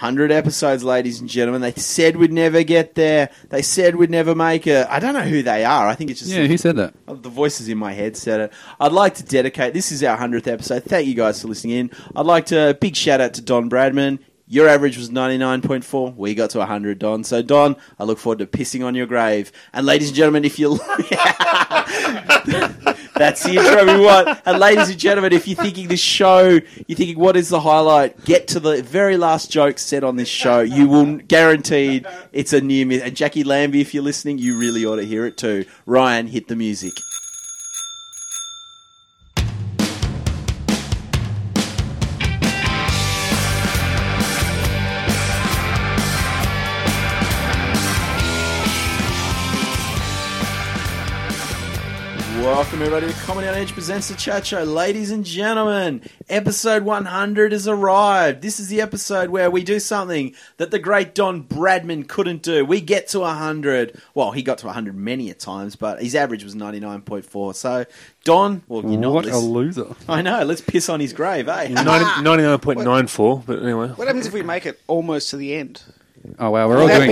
100 episodes, ladies and gentlemen. They said we'd never get there. They said we'd never make it. I don't know who they are. I think it's just Yeah, who said that? Oh, the voices in my head said it. I'd like to dedicate. This is our hundredth episode. Thank you guys for listening in. I'd like to big shout out to Don Bradman. Your average was ninety nine point four. We got to hundred, Don. So Don, I look forward to pissing on your grave. And ladies and gentlemen, if you that's the intro we want. And ladies and gentlemen, if you're thinking this show, you're thinking what is the highlight? Get to the very last joke said on this show. You will guaranteed it's a near miss. And Jacqui Lambie, if you're listening, you really ought to hear it too. Ryan, hit the music. Welcome everybody to Comedy on Edge presents the Chat Show. Ladies and gentlemen, episode 100 has arrived. This is the episode where we do something that the great Don Bradman couldn't do. We get to 100. Well, he got to 100 many a times, but his average was 99.4. So, Don, well, you're not what a loser. I know, let's piss on his grave, eh? 99.94, but anyway. What happens if we make it almost to the end? Oh wow, we're all doing.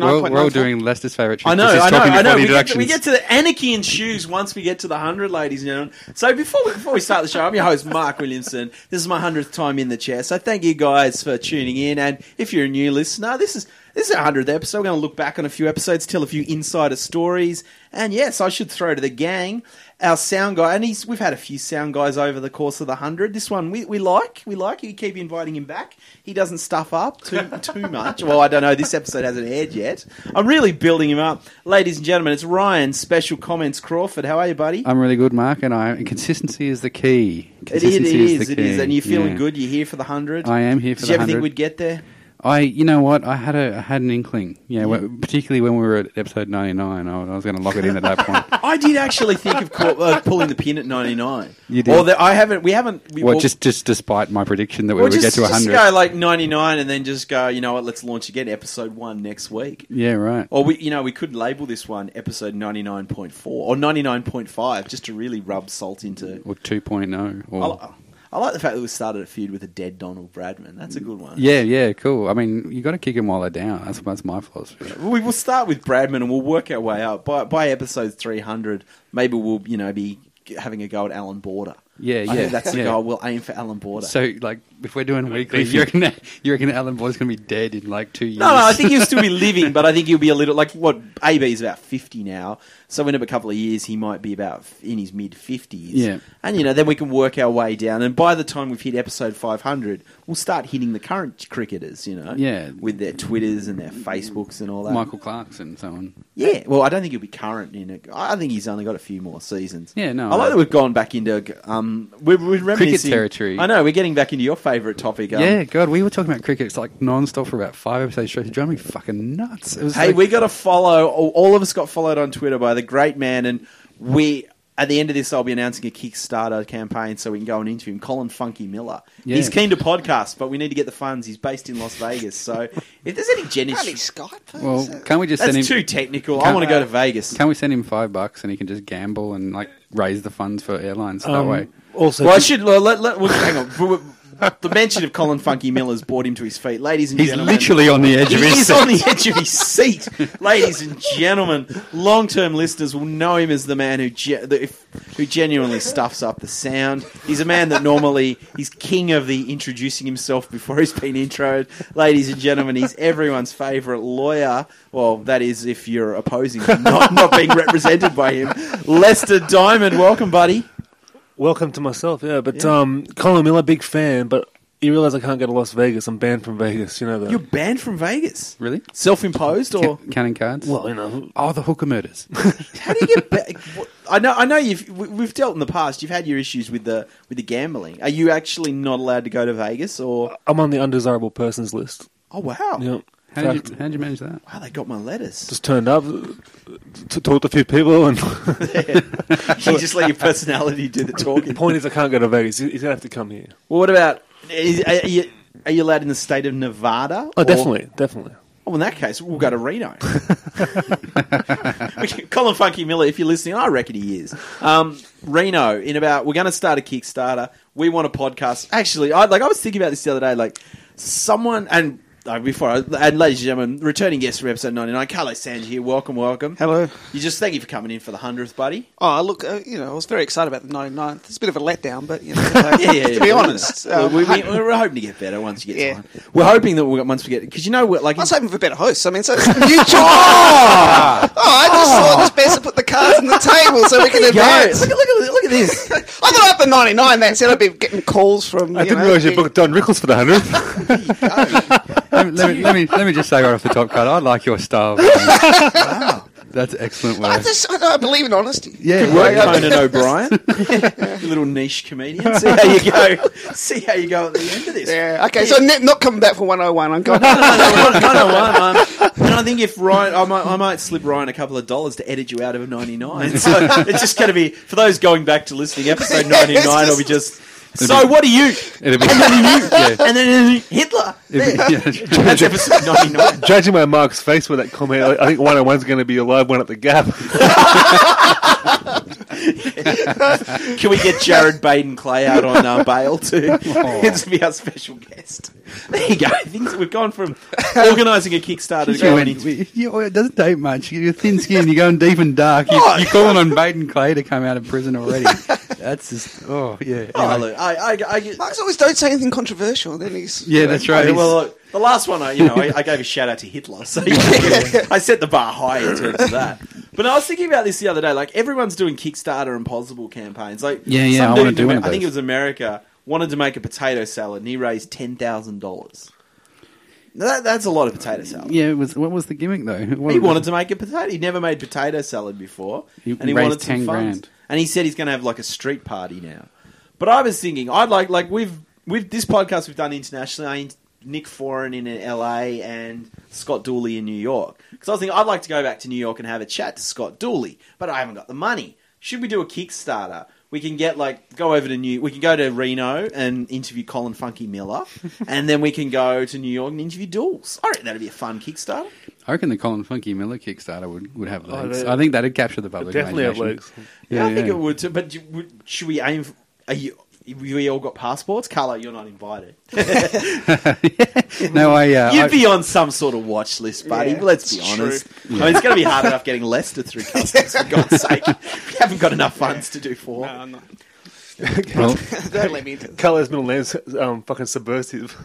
we're, all- we're all doing Lester's favourite trick. I know, I know, I know. We get, to, we introductions. get to the anarchy ensues once we get to the hundred, ladies and gentlemen. So before we, before we start the show, I'm your host Mark Williamson. This is my hundredth time in the chair. So thank you guys for tuning in. And if you're a new listener, this is this is our hundredth episode. We're going to look back on a few episodes, tell a few insider stories, and yes, I should throw to the gang our sound guy. And he's we've had a few sound guys over the course of the hundred. This one we, we like, we like. You keep inviting him back. He doesn't stuff up too too much. Well, I don't know. This episode hasn't aired yet. I'm really building him up, ladies and gentlemen. It's Ryan. Special comments, Crawford. How are you, buddy? I'm really good, Mark, and I consistency is the key. It is, it Consistency is, the it is, key. and you're feeling Yeah. good. You're here for the hundred. I am here for Did the you ever think we'd get there? I, you know what? I had a I had an inkling. Yeah, when- particularly when we were at episode 99, I, I was going to lock it in at that point. I did actually think of call, uh, pulling the pin at 99. You did? Or that I haven't. We haven't. We, Well, well, just just despite my prediction that we well, would just, get to just 100. go like 99 and then just go. You know what? Let's launch again. Episode one next week. yeah, right. Or we, you know, we could label this one episode 99.4 or 99.5 just to really rub salt into. Or 2.0. Or, I, I like the fact that we started a feud with a dead Donald Bradman. That's a good one. yeah, yeah, cool. I mean, you got to kick them while they're down. That's that's my philosophy. We will start with Bradman and we'll work our way up. By by episode 300, maybe we'll, you know, be having a go at Alan Border. Yeah, I yeah, that's the yeah. goal. We'll aim for Alan Border. So, like, if we're doing weekly, you reckon that, you reckon Alan Boy's going to be dead in like two years? no, no, I think he'll still be living, but I think he'll be a little like what AB is about fifty now. So in a couple of years, he might be about in his mid fifties. Yeah. and you know, then we can work our way down. And by the time we've hit episode five hundred, we'll start hitting the current cricketers. You know, Yeah. with their Twitters and their Facebooks and all that. Michael Clarkson and so on. Yeah, well, I don't think he'll be current in it. I think he's only got a few more seasons. Yeah, no, I like that we've gone back into um, we're, we're reminiscing- territory. I know we're getting back into your favourite topic. Um, yeah, God, we were talking about cricket. It's like non-stop for about five episodes straight. It drove me fucking nuts. It was Hey, like- we got to follow. All all of us got followed on Twitter by the great man, and we. At the end of this, I'll be announcing a Kickstarter campaign so we can go and interview him. Colin Funky Miller. Yeah. He's keen to podcast, but we need to get the funds. He's based in Las Vegas, so if there's any Can't generous, Skype? well, can't we just that's send him? too technical. I want to go to Vegas. Can we send him five bucks and he can just gamble and like raise the funds for airlines that Um, way? Also, Well, I should well, let, let, well, hang on. The mention of Colin Funky Miller's brought him to his feet, ladies and gentlemen, He's gentlemen. literally on the edge of his is seat. on the edge of his seat, ladies and gentlemen. Long-term listeners will know him as the man who ge- the, if, who genuinely stuffs up the sound. He's a man that normally he's king of the introducing himself before he's been introed. Ladies and gentlemen, he's everyone's favourite lawyer. Well, that is if you're opposing him, not, not being represented by him. Lester Diamond, welcome, buddy. Welcome to myself, yeah. But um, Colin Miller, big fan, but you realise I can't go to Las Vegas. I'm banned from Vegas, you know that. You're banned from Vegas. Really? Self-imposed, or Ca- Cannon cards? well, you know, oh, the hooker murders. how do you get back? I know, I know. You've we- we've dealt in the past. You've had your issues with the with the gambling. Are you actually not allowed to go to Vegas, or I'm on the undesirable persons list. oh wow, Yeah. How did you, how did you manage that? wow, they got my letters. Just turned up, to talk to a few people, and you just let your personality do the talking. the point is I can't go to Vegas. He's he's gonna have to come here. Well, what about? Is, are, you, are you allowed in the state of Nevada? Oh, Or- definitely, definitely. Oh, in that case, we'll go to Reno. Colin Funky Miller, if you're listening, I reckon he is. Um, Reno, in about, we're going to start a Kickstarter. We want a podcast. Actually, I like. I was thinking about this the other day. Like, someone, and uh, before I, and ladies and gentlemen, returning guest from episode ninety nine, Carlos Sanj here. Welcome, welcome. Hello. You just thank you for coming in for the hundredth, buddy. Oh, look, uh, you know, I was very excited about the 99th. It's a bit of a letdown, but, you know, Yeah, yeah, to yeah. be honest. Um, we, we, we're hoping to get better once you get Yeah. We're hoping that we'll, once we get because you know we're like I was hoping for better hosts. I mean, so it's new oh! oh, I just thought it was best to put the cards on the table so we can advance. Look, at- look, at, look at this. I thought after 99, that's said I'd be getting calls from. I you didn't know, realise you booked Don Rickles for the hundredth. let, me, let, me, let, me, let me just say right off the top, Carl, I like your style. wow. That's excellent I work. just, I, I believe in honesty. Yeah, Good work, yeah. Conan O'Brien. you little niche comedian. See how you go. See how you go at the end of this. Yeah. Okay. So ne- not coming back for 101. I'm going. no, no, no, no, one. Um, and I think if Ryan, I might, I might slip Ryan a couple of dollars to edit you out of a 99. So it's just going to be, for those going back to listening, episode 99 will be just, so what are you? It'll be. And then Hitler. It'll be- yeah, that's right. That's episode 99. Judging by Mark's face with that comment, I I think one on one's going to be a live one at the Gap. Can we get Gerard Baden Clay out on uh, bail too? It's to be our special guest. There you go. Things we've gone from organising a Kickstarter to going went- into. you- it doesn't take much. You're thin skinned. You're going deep and dark. You, Oh. you're calling on Baden Clay to come out of prison already. That's just oh yeah. Oh, Anyway. look, I, I, I, Mark's always don't say anything controversial. Then he's yeah, that's right. Okay, He's- well, look, the last one, I, you know, I, I gave a shout out to Hitler, so I set the bar high in terms of that. But I was thinking about this the other day. Like everyone's doing Kickstarter and Pozible campaigns. Like Yeah, yeah, some I wanna dude do one Amer- of I think it was America wanted to make a potato salad, and he raised ten thousand dollars. That, that's a lot of potato salad. yeah, it was what was the gimmick though? What He was- wanted to make a potato. He'd never made potato salad before, He and he raised wanted some 10 funds. grand. And he said he's going to have like a street party now. But I was thinking, I'd like like we've with this podcast we've done internationally. I in- Nick Foran in LA and Scott Dooley in New York. Because I was thinking I'd like to go back to New York and have a chat to Scott Dooley, but I haven't got the money. Should we do a Kickstarter? We can get like go over to New. We can go to Reno and interview Colin Funky Miller, and then we can go to New York and interview Dools. I reckon that'd be a fun Kickstarter. I reckon the Colin Funky Miller Kickstarter would, would have oh, legs. they- I think that'd capture the public Definitely have imagination. legs. Yeah, I think it would too. But do- would- should we aim? For, are you? We all got passports. Carlo, you're not invited. no, I. Uh, You'd I- be on some sort of watch list, buddy. Yeah, Let's be it's honest. I mean, it's going to be hard enough getting Lester through customs. For God's sake, we haven't got enough funds to do four. No, I'm not. well, Don't let me into this. Carlo's middle name's um, fucking subversive.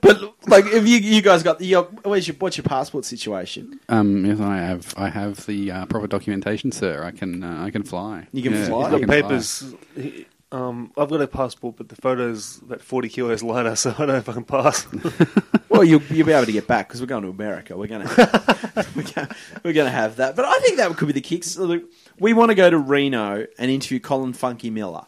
But like, if you you guys got your where's your what's your passport situation? um, yes, I have. I have the uh, proper documentation, sir. I can. Uh, I can fly. You can Yeah, fly? I the can papers. he- Um, I've got a passport, but the photo's about 40 kilos lighter, so I don't know if I can pass. Well, you'll, you'll be able to get back because we're going to America. We're going to we're going we're going to have that. But I think that could be the kicks. Look, We want to go to Reno and interview Colin Funky Miller.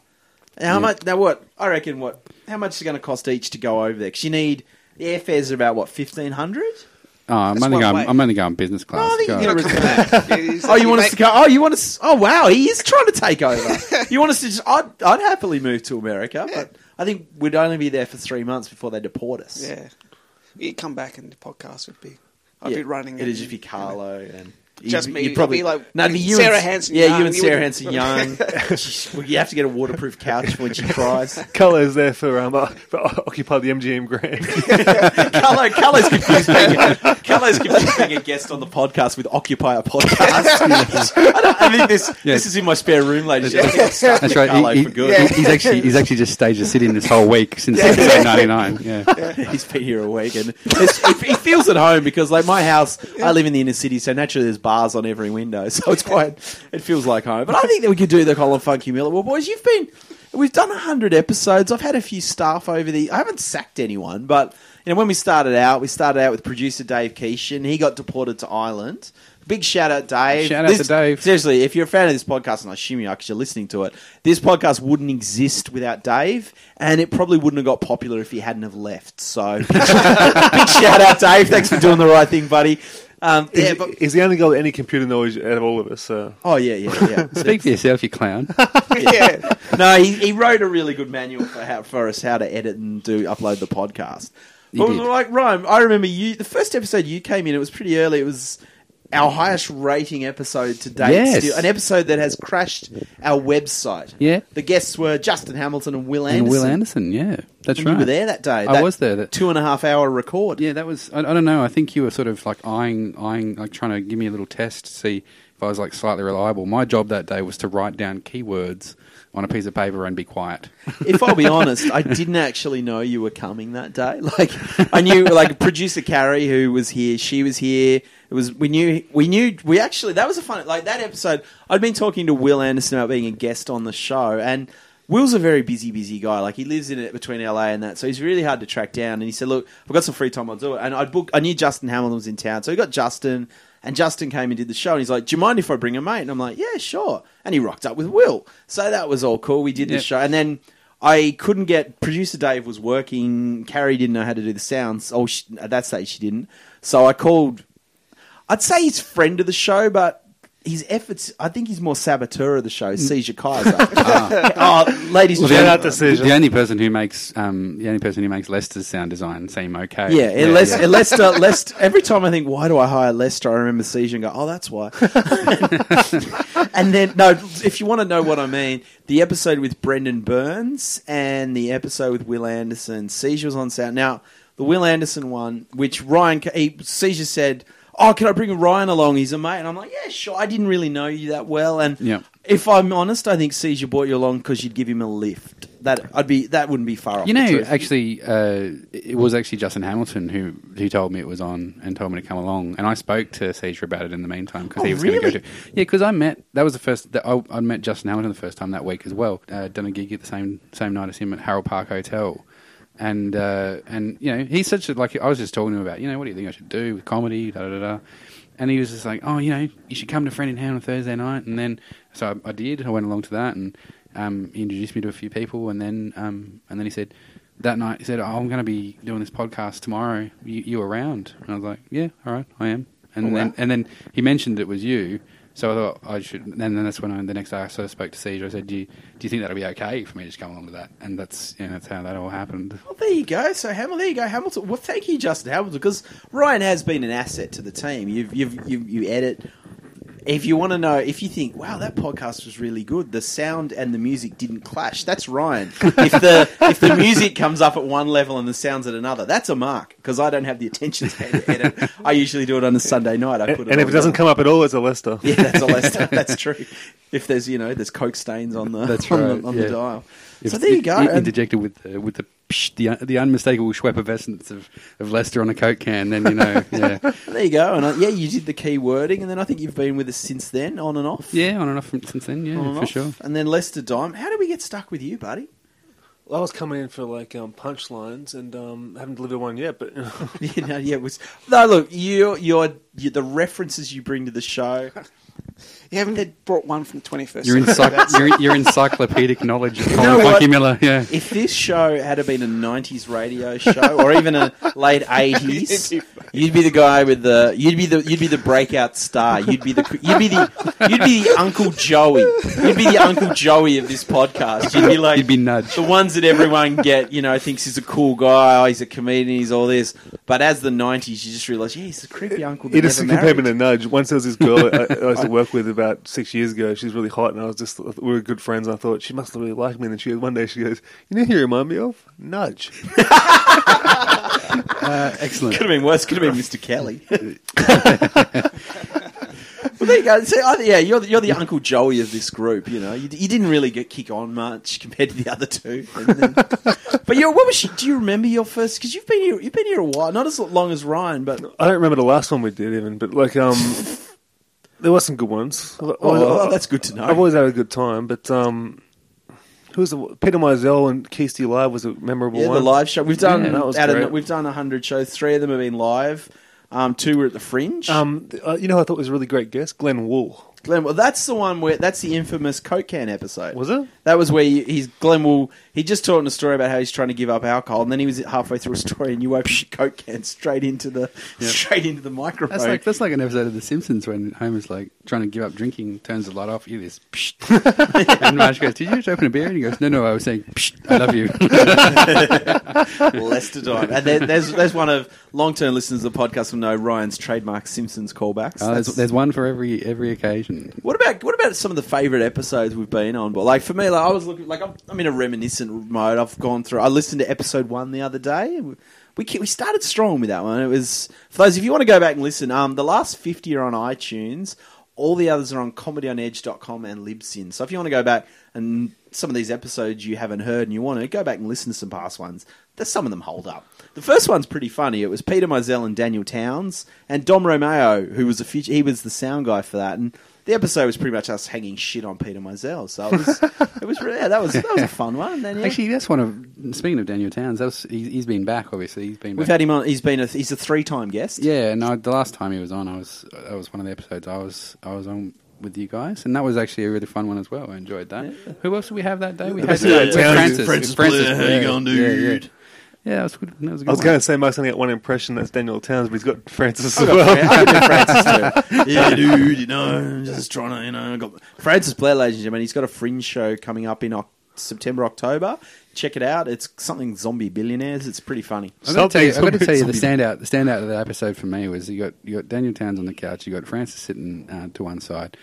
Now, how Yeah. much? Now, what I reckon? What? How much is it going to cost each to go over there? Because you need the airfares are about what fifteen hundred. Oh, I'm That's only one going. way. I'm only going business class. Oh, I think God. you You're know, not coming back. It is- Oh, you want us to go? Oh, you want us? Oh, wow, he is trying to take over. you want us to just? I'd, I'd happily move to America, Yeah. but I think we'd only be there for three months before they deport us. Yeah. You come back and the podcast would be. I'd Yeah, be running. It'd and- just be Carlo and Just me. You'd It'd probably be like no, be you Sarah and, Hanson Yeah, Young. you and Sarah Hanson Young. You have to get a waterproof couch when she cries. Carlo's there for, um, uh, for Occupy the MGM Grand. Carlo, Carlo's confused being a, Carlo's confused being a guest on the podcast with Occupy a podcast. I, don't, I think this Yeah. this is in my spare room, ladies. and gentlemen. Stuck That's right. Carlo He, for he- good. he- he's actually he's actually just staged a sit-in this whole week since episode 99. Yeah. He's been here a week, and he feels at home because, like, my house, I live in the inner city, so naturally there's bars on every window, so it's quite, it feels like home. But I think that we could do the Colin Funky Miller. Well, boys, you've been, we've done hundred episodes. I've had a few staff over the. I haven't sacked anyone, but you know, when we started out, we started out with producer Dave Keishan. He got deported to Ireland. Big shout out, Dave. Shout out to Dave. Seriously, if you're a fan of this podcast, and I assume you are because you're listening to it, this podcast wouldn't exist without Dave, and it probably wouldn't have got popular if he hadn't have left. So, big shout out, Dave. Thanks for doing the right thing, buddy. Um, yeah, he's, but he's the only guy with any computer knowledge out of all of us. So. oh yeah, yeah, yeah. Speak for yourself, you clown. yeah. no, he, he wrote a really good manual for how for us how to edit and do upload the podcast. He But did. like Ryan, I remember you the first episode you came in. It was pretty early. It was our highest rating episode to date. Yes. Still, an episode that has crashed our website. Yeah. The guests were Justin Hamilton and Wil And Anderson. Wil Anderson, yeah, that's And right. You were there that day. I that was there. That, Two and a half hour record. yeah, that was. I, I don't know. I think you were sort of like eyeing, eyeing, like trying to give me a little test to see if I was like slightly reliable. My job that day was to write down keywords on a piece of paper and be quiet. if I'll be honest, I didn't actually know you were coming that day. Like I knew, like producer Carrie, who was here, she was here. It was we knew we knew we actually that was a fun like that episode. I'd been talking to Wil Anderson about being a guest on the show, and Wil's a very busy, busy guy. Like he lives in it between LA and that, so he's really hard to track down. And he said, "Look, I've got some free time, I'll do it." And I booked. I knew Justin Hamilton was in town, so we got Justin. And Justin came and did the show, and he's like, "Do you mind if I bring a mate?" And I'm like, "Yeah, sure." And he rocked up with Wil, so that was all cool. We did the show, and then I couldn't get. Producer Dave was working. Carrie didn't know how to do the sounds. Oh, she, at that stage she didn't. So I called. I'd say he's friend of the show, but his efforts. I think he's more saboteur of the show. Mm. Seizure Kaiser. Ah. oh, ladies and Shout gentlemen. out to Caesar. The only person who makes um, the only person who makes Lester's sound design seem okay. Yeah, and Les- Lester, Lester. Every time I think, why do I hire Lester? I remember Seizure and go, oh, that's why. and then, no, if you want to know what I mean, the episode with Brendon Burns and the episode with Wil Anderson, Seizure was on sound. Now, the Wil Anderson one, which Ryan, he, Seizure said, oh, can I bring Ryan along? He's a mate. And I'm like, yeah, sure. I didn't really know you that well. And Yeah. if I'm honest, I think Seizure brought you along because you'd give him a lift. That I'd be. That wouldn't be far off. You know, actually, uh, it was actually Justin Hamilton who who told me it was on and told me to come along. And I spoke to Caesar about it in the meantime because Oh, he was going to go to. Yeah, because I met that was the first that I, I met Justin Hamilton the first time that week as well. Uh, done a gig at the same same night as him at Harold Park Hotel. And uh, and you know he's such a like I was just talking to him about you know what do you think I should do with comedy da da da, and he was just like oh you know you should come to Friend in Town on Thursday night. And then so I, I did I went along to that and um, he introduced me to a few people and then um, and then he said that night he said oh, I'm going to be doing this podcast tomorrow. You, you around? And I was like yeah all right I am. And Oh, then wow. and then he mentioned it was you so I thought I should. And then that's when I, the next day I sort of spoke to Caesar. I said, "Do you, do you think that'll be okay for me to just come along to that?" And that's that's how that all happened. Well, there you go. So Hamilton, there you go, Hamilton. Well, thank you, Justin Hamilton, because Ryan has been an asset to the team. You've, you've, you, you edit. If you want to know, if you think, wow, that podcast was really good, the sound and the music didn't clash. That's Ryan. if the if the music comes up at one level and the sounds at another, that's a mark because I don't have the attention span to edit. I usually do it on a Sunday night. I And, put it and if it doesn't come up at all, it's a Lester. yeah, that's a Lester. That's true. If there's you know there's coke stains on the That's on, the, on yeah. the dial. If so there you go. in- And- Interjected with the, with the psh, the un- the unmistakable Schweppervescence of of Lester on a Coke can. Then you know, yeah, There you go. And uh, yeah, you did the key wording, and then I think you've been with us since then, on and off. yeah, on and off from, since then. Yeah, and for off. sure. And then Lester Dime. How did we get stuck with you, buddy? I was coming in for like um, punchlines and um, haven't delivered one yet, but you know, yeah, it was no. Look, you, you're, you, the references you bring to the show. You haven't brought one from the 21st Your, century. encycl- your, your encyclopedic knowledge of Colin what? Funky Miller. Yeah, If this show had have been a '90s radio show, or even a late '80s, you'd be the guy with the. You'd be the. You'd be the breakout star. You'd be the. You'd be the. You'd be the Uncle Joey. You'd be the Uncle Joey of this podcast. You'd be like. you'd be nudged. the ones that everyone get, you know, thinks he's a cool guy, oh, he's a comedian, he's all this. But as the '90s, you just realise, yeah, he's a creepy uncle. That he just never compared me married. to Nudge. Once there was this girl I, I used to work with about six years ago. She's really hot, and I was just we were good friends. And I thought she must really like me. And then she goes, one day she goes, "You know who you remind me of? Nudge." Uh, excellent. Could have been worse. Could have been Mr. Kelly. well, there you go. So, I, yeah, you're the, you're the Uncle Joey of this group. You know, you, you didn't really get kick on much compared to the other two. And then- but you, what was she? Do you remember your first? Because you've been here. You've been here a while, not as long as Ryan, but I don't remember the last one we did even, but like um, there were some good ones. oh, oh, that's good to know. I've always had a good time, but um, who was the Peter Mizell and Keisty Live was a memorable Yeah, one. the live show. We've done Yeah, that was out of, great. we've done hundred shows. Three of them have been live. Um, two were at the Fringe. Um, uh, you know, who I thought was a really great guest, Glenn Wool. Glenn, well, that's the one where that's the infamous Coke can episode. Was it? That was where you, he's Glenn Wool he just told in a story about how he's trying to give up alcohol, and then he was halfway through a story, and you open your Coke can straight into the straight into the microphone. That's like that's like an episode of The Simpsons when Homer's like trying to give up drinking, turns the light off, you this, and Marge goes, "Did you just open a beer?" And he goes, "No, no, I was saying, psh, I love you." Lester Dime. And there, there's there's one of long term listeners of the podcast will know Ryan's trademark Simpsons callbacks. Oh, there's, there's one for every every occasion. What about what about some of the favourite episodes we've been on? But like for me, like I was looking like I'm, I'm in a reminiscent mode. I've gone through. I listened to episode one the other day. We we started strong with that one. It was for those if you want to go back and listen. Um, the last fifty are on iTunes. All the others are on comedyonedge.com and Libsyn. So if you want to go back and some of these episodes you haven't heard and you want to go back and listen to some past ones, there's some of them hold up. The first one's pretty funny. It was Peter Mizell and Daniel Townes and Dom Romeo, who was a future, he was the sound guy for that. And the episode was pretty much us hanging shit on Peter Mizell. So it was, it was really, yeah, that was that was a fun one. Then, yeah. Actually, that's one of. Speaking of Daniel Townes, that was, he's, he's been back. Obviously, he's been. we've back. had him on. He's been a he's a three time guest. Yeah, no. The last time he was on, I was that was one of the episodes I was I was on with you guys, and that was actually a really fun one as well. I enjoyed that. Who else did we have that day? We had Yeah, uh, we had Towns- Francis. Francis Francis, Blair, how you yeah, going, yeah, dude? Yeah, yeah, that was good. That was a good I was going to say Mike's only got one impression. That's Daniel Townes, but he's got Francis as got well. Fran- I could do Francis too. Yeah, dude, you know, just trying to, you know, got Francis Blair, ladies and gentlemen. He's got a fringe show coming up in Oc- September, October. Check it out. It's something zombie billionaires. It's pretty funny. I've got to tell you, I've got to tell you the standout. The standout of the episode for me was you got you got Daniel Towns on the couch. You got Francis sitting uh, to one side.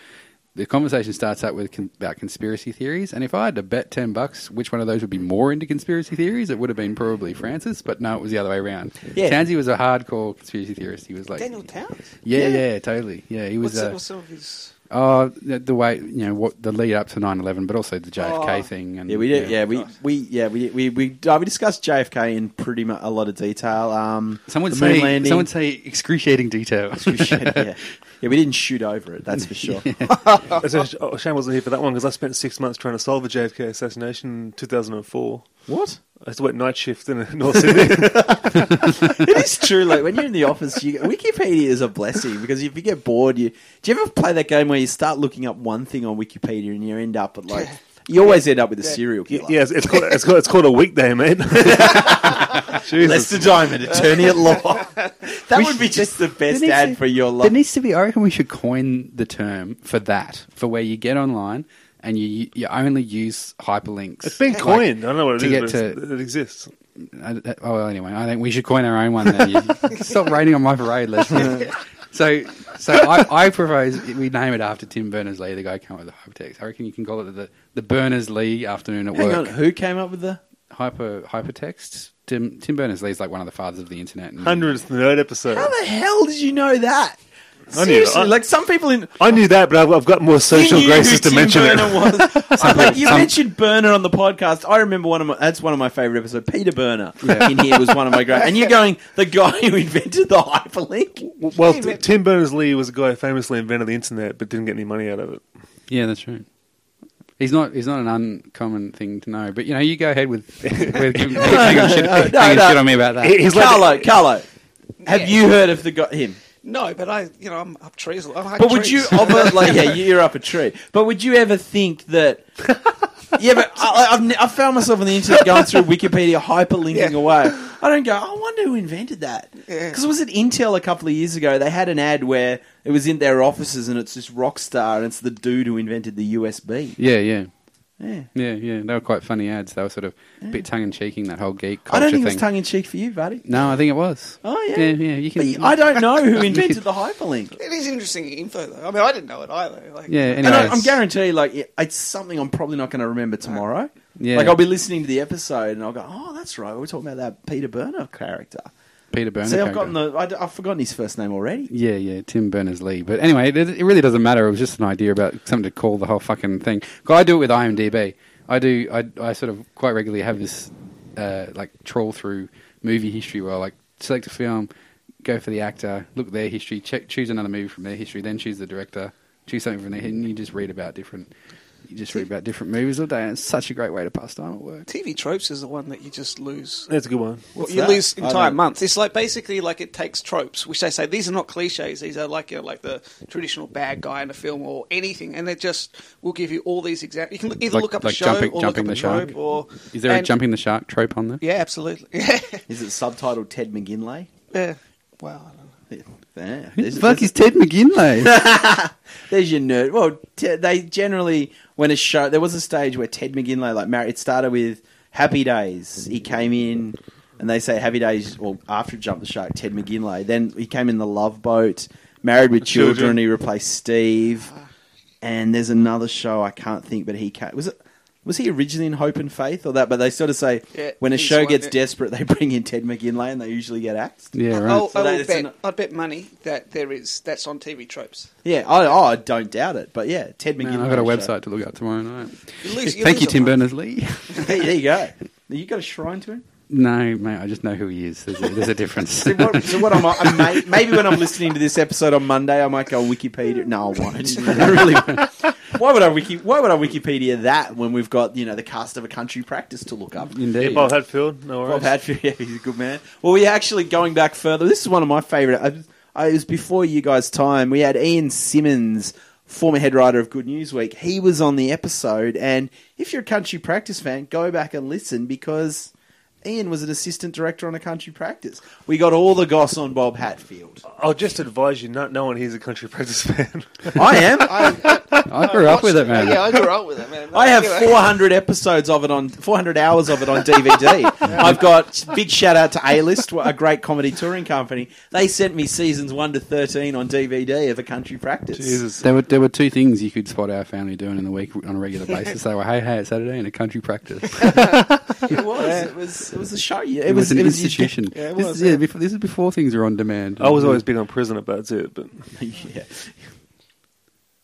The conversation starts out with con- about conspiracy theories, and if I had to bet ten bucks which one of those would be more into conspiracy theories, it would have been probably Francis. But no, it was the other way around. Yeah. Townsy was a hardcore conspiracy theorist. He was like Daniel Townes. Yeah, Yeah. yeah, totally. Yeah, he was. What's, Uh, what's some of his? Oh, the, the way you know what the lead up to 9-11, but also the JFK Oh. thing. And Yeah, we did. Yeah, we we yeah we we we uh, we discussed JFK in pretty much a lot of detail. Um, Some would moon say landing. some would say excruciating detail. yeah. yeah, we didn't shoot over it. That's for sure. That's a sh- oh, Shane wasn't here for that one because I spent six months trying to solve the JFK assassination in 2004. What? I used to work night shift in North Sydney. It is true. Like when you're in the office, you, Wikipedia is a blessing because if you get bored, you do you ever play that game where you start looking up one thing on Wikipedia and you end up at like you always end up with a serial yeah, killer. it's, it's, called, it's, called, it's called a weekday, mate. Jesus. Lester Diamond, attorney at law. that would be just the best ad to- for your There life. needs to be. I reckon we should coin the term for that, for where you get online and you you only use hyperlinks. It's been Like, coined. I don't know what it to is, get but to- it exists. Uh, I- I- oh, well, anyway, I think we should coin our own one. Then stop raining on my parade, Leslie. so, so I, I propose we name it after Tim Berners Lee, the guy who came up with the hypertext. I reckon you can call it the the Berners Lee afternoon at Hang work. on, who came up with the? Hyper hypertext. Tim Tim Berners Lee is like one of the fathers of the internet. And, Hundredth nerd episode. How the hell did you know that? I knew Seriously, that. like some people in I knew that, but I've, I've got more social You knew graces who to Tim mention Burner it. Was. I- like, you mentioned Burner on the podcast. I remember one of my that's one of my favorite episodes. Peter Burner in here was one of my great. And you're going the guy who invented the hyperlink. Well, Hey, t- Tim Berners Lee was a guy who famously invented the internet, but didn't get any money out of it. Yeah, that's right. He's not. He's not an uncommon thing to know. But you know, you go ahead with with giving, hanging shit, hanging no. shit on me about that. He- He's like Carlo, Carlo, have Yeah. you heard of the guy him? No, but I, you know, I'm up trees. I like But would you trees. ever like yeah, you're up a tree. But would you ever think that? Yeah, but I, I've, ne- I found myself on the internet going through Wikipedia, hyperlinking Yeah. away. I don't go. I wonder who invented that. Yeah. Because was it Intel a couple of years ago? They had an ad where it was in their offices, and it's this rock star, and it's the dude who invented the USB. yeah, yeah, Yeah. yeah, yeah. They were quite funny ads. They were sort of a bit tongue in cheeking that whole geek culture I don't think it thing. was tongue in cheek for you, buddy. no, I think it was. Oh yeah, Yeah, yeah, you can- But you- I don't know who invented the hyperlink. It is interesting info, though. I mean, I didn't know it either. Like, Yeah, And I, I'm guarantee, like, it- it's something I'm probably not going to remember tomorrow. Yeah. Like, I'll be listening to the episode and I'll go, "Oh, that's right. We were talking about that Peter Burner character." Peter Berners. See, I've gotten the, I, have forgotten his first name already. Yeah, yeah, Tim Berners Lee. But anyway, it, it really doesn't matter. It was just an idea about something to call the whole fucking thing. I do it with IMDb. I do. I, I sort of quite regularly have this uh, like troll through movie history where I like select a film, go for the actor, look at their history, check, choose another movie from their history, then choose the director, choose something from there, and you just read about different You just read about different movies all day, and it's such a great way to pass time at work. TV tropes is the one that you just lose. That's a good one. Well, What's you that? lose entire don't- months. It's like basically like it takes tropes, which they say these are not cliches. These are like you know, like the traditional bad guy in a film or anything, and they just will give you all these examples. You can either Like- look up like a show jumping- or jumping look the a shark? trope. Or Is there a jumping the shark trope on there? Yeah, absolutely. Is it subtitled Ted McGinley? yeah. Well, I don't know. Yeah. Who There's- the fuck there's- is Ted McGinley? There's your nerd. Well, t- they generally when a show there was a stage where Ted McGinley like married. It started with Happy Days. He came in, and they say Happy Days. Well, after Jump the Shark, Ted McGinley. Then he came in the Love Boat. Married with children. Children. He replaced Steve. And there's another show I can't think, but he came, was it. Was he originally in Hope and Faith or that? But they sort of say Yeah, when a show gets yeah. desperate, they bring in Ted McGinley, and they usually get axed. yeah, right. I'll, So I that will is bet. an- I'd bet money that there is that's on TV tropes. Yeah, I, oh, I don't doubt it. But yeah, Ted McGinley. Man, I've got a show. website to look up tomorrow night. You lose- Thank you, Tim month. Berners Lee. There, there you go. You got a shrine to him. No, mate, I just know who he is. There's a, there's a difference. So what, so what am I, I may, maybe when I'm listening to this episode on Monday, I might go on Wikipedia. No, I won't. I really won't. Why would I wiki? Why would I Wikipedia that when we've got you know the cast of a country practice to look up? Yeah, Indeed. Bob Hatfield, no worries. Bob worries. Hatfield, yeah, he's a good man. Well, we actually going back further. This is one of my favourite. I, I, it was before you guys' time. We had Ian Simmons, former head writer of Good News Week. He was on the episode, and if you're a country practice fan, go back and listen because Ian was an assistant director on a country practice. We got all the goss on Bob Hatfield. I'll just advise you, not no one here's a country practice fan. I am. I grew up with it, man. Yeah, I grew up with it, man. I have You know. 400 episodes of it on 400 hours of it on DVD. I've got big shout out to A List, a great comedy touring company. They sent me seasons one to 13 on DVD of a country practice. Jesus. There were there were two things you could spot our family doing in the week on a regular basis. They were hey hey it's Saturday and a country practice. It was. It was. It was a show. Yeah, It, was, an your- institution. Yeah, it this, was, is, yeah, yeah. before, this is before things were on demand. I was always big on prisoner, but that's it. But yeah.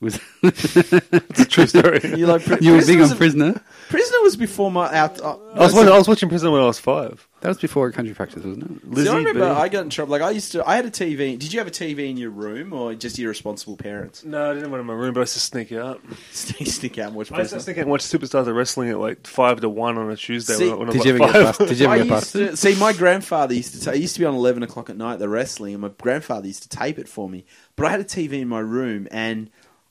Was, it's a true story. You like pri- you were Prisoner big was on a- prisoner. Prisoner was before my out. Uh, I was, watching, I was watching Prisoner when I was five. That was before a country practice, wasn't it? See, I remember B. I got in trouble. Like I used to. I had a TV. Did you have a TV in your room, or just your responsible parents? No, I didn't have one in my room, but I used to sneak out. Sneak, sneak out and watch I used to Prisoner. sneak out and watch Superstars of Wrestling at like five to one on a Tuesday. See, when, I- when I Did was you ever like get five. busted? Did you I ever get used busted? to, see, my grandfather used to. ta- it used to be on eleven o'clock at night the wrestling, and my grandfather used to tape it for me. But I had a TV in my room, and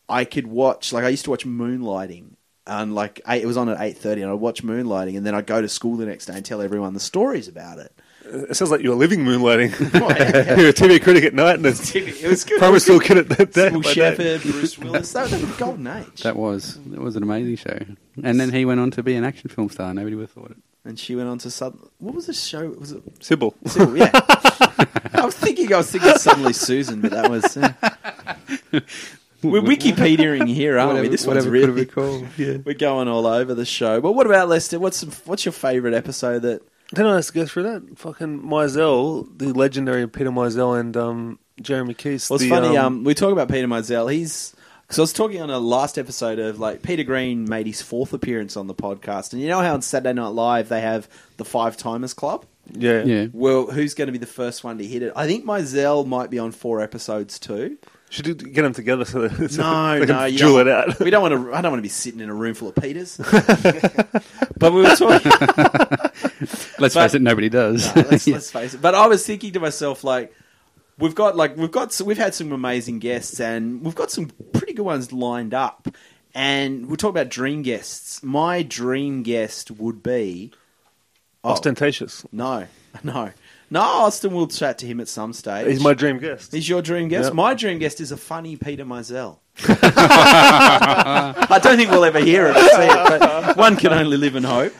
I could watch. Like I used to watch Moonlighting, and like eight, it was on at eight thirty, and I'd watch Moonlighting, and then I'd go to school the next day and tell everyone the stories about it. It sounds like you were living moonlighting. Oh, yeah. You're a TV critic at night and a It was good. primary school kid at that day. Will by day. Shepherd, Bruce Willis. That was a golden age. That was that was an amazing show. And then he went on to be an action film star. Nobody would have thought it. And she went on to sud- what was the show? Was it? Cybill. Cybill, yeah. I was thinking. I was thinking suddenly Susan, but that was. Uh, we're Wikipediaing here, aren't we? This one's whatever could have really been called. Yeah. We're going all over the show. But what about Lester? What's some, what's your favourite episode that? Then I have to go through that. Fucking Mizell, the legendary Peter Mizell and um, Jeremy Keith. Well, it's the, funny. Um, we talk about Peter Mizell. He's because I was talking on a last episode of like Peter Green made his fourth appearance on the podcast, and you know how on Saturday Night Live they have the Five Timers Club. yeah. Yeah. Well, who's going to be the first one to hit it? I think Mizell might be on four episodes too. Should do- get them together so that so No, they can no, you don't- it out. We don't want to. I don't want to be sitting in a room full of Peters. but we were talking. Let's But- face it, nobody does. No, let's, let's face it. But I was thinking to myself, like, we've got like we've got we've had some amazing guests, and we've got some pretty good ones lined up. And we'll talk about dream guests. My dream guest would be oh, Ostentatious. No, no, no. Austin. We'll chat to him at some stage. He's my dream guest. He's your dream guest. Yep. My dream guest is a funny Peter Mizell. I don't think we'll ever hear it or see it, but one can only live in hope.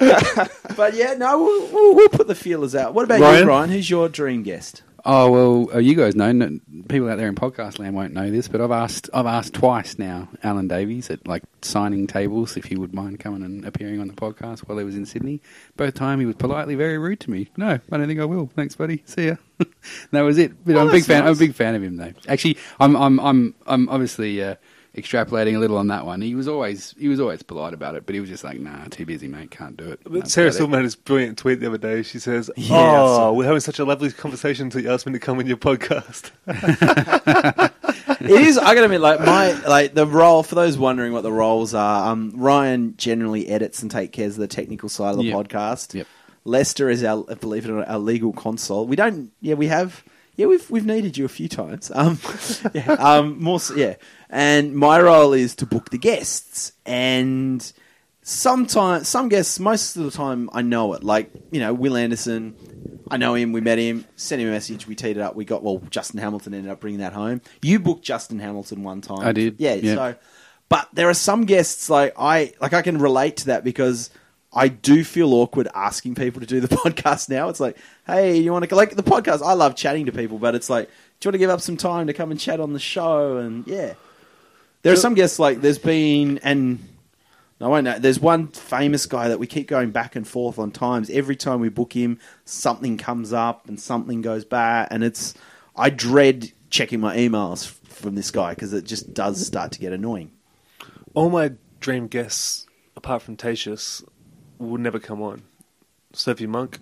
but yeah, no, we'll, we'll, we'll put the feelers out. What about you, Ryan? Brian? Who's your dream guest? Oh well, uh, you guys know. no- People out there in podcast land won't know this, but I've asked. I've asked twice now. Alan Davies at like signing tables if he would mind coming and appearing on the podcast while he was in Sydney. Both time he was politely very rude to me. No, I don't think I will. Thanks, buddy. See ya. that was it. But Oh, I'm a big fan. I'm a big fan of him though. Actually, I'm. I'm. I'm. I'm obviously. Uh, extrapolating a little on that one. He was always he was always polite about it, but he was just like, "Nah, too busy, mate, can't do it." But Sarah about it. Silverman had this brilliant tweet the other day. She says, Yeah, I saw "Oh, we're having such a lovely conversation until you asked me to come on your podcast." it is. I gotta admit, like my like the role for those wondering what the roles are. Um, Ryan generally edits and takes care of the technical side of the Yep. podcast. Yep. Lester is our believe it or not our legal console. We don't. Yeah, we have. Yeah, we've we've needed you a few times. Um, yeah, um, more. Yeah, and my role is to book the guests and. Sometimes, some guests, most of the time, I know it. Like, you know, Wil Anderson, I know him. We met him. Sent him a message. We teed it up. We got well. Justin Hamilton ended up bringing that home. You booked Justin Hamilton one time. I did, Yeah. yeah. So, but there are some guests like I like. I can relate to that because I do feel awkward asking people to do the podcast now. It's like, hey, you want to like the podcast? I love chatting to people, but it's like, do you want to give up some time to come and chat on the show? And yeah, there are some guests like there's been and. I won't know. There's one famous guy that we keep going back and forth on times. Every time we book him, something comes up and something goes bad, and it's. I dread checking my emails from this guy because it just does start to get annoying. All my dream guests, apart from Tatius, would never come on. Sophie Monk,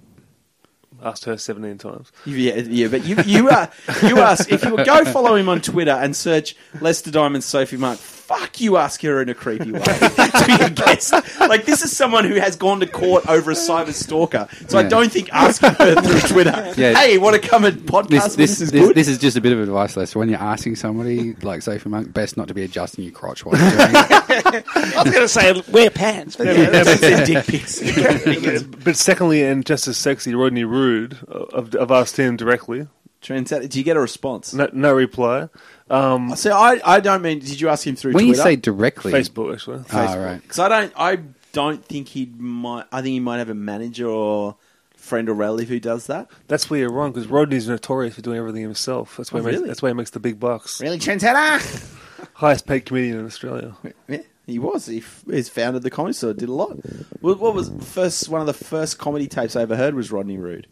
asked her seventeen times. Yeah, yeah, but you you uh, you ask if you would go follow him on Twitter and search Lester Diamond Sophie Monk. Fuck you, ask her in a creepy way to be a guest. Like this is someone who has gone to court over a cyber stalker, so I Yeah. don't think asking her through Twitter. Yeah. Hey, want to come and podcast? This, with this, us is this, good. this is just a bit of advice, Lester. When you're asking somebody, like Sophie Monk, best not to be adjusting your crotch while you're doing it. I was going to say wear pants, but yeah, That's their dick pics. But secondly, and just as sexy, Rodney Rude, I've, I've asked him directly. Trans- Did you get a response? No, no reply. Um, So I, I don't mean. Did you ask him through when you say directly, Facebook, actually. Ah, right. Because I don't, I don't think he might. I think he might have a manager or friend or relative who does that. That's where you're wrong, because Rodney's notorious for doing everything himself. That's why, Oh, he makes, really? that's why he makes the big bucks. Really, Trendsetter? Highest paid comedian in Australia. yeah, he was. He f- he's founded the comedy store. Did a lot. What, what was first one of the first comedy tapes I ever heard was Rodney Rude,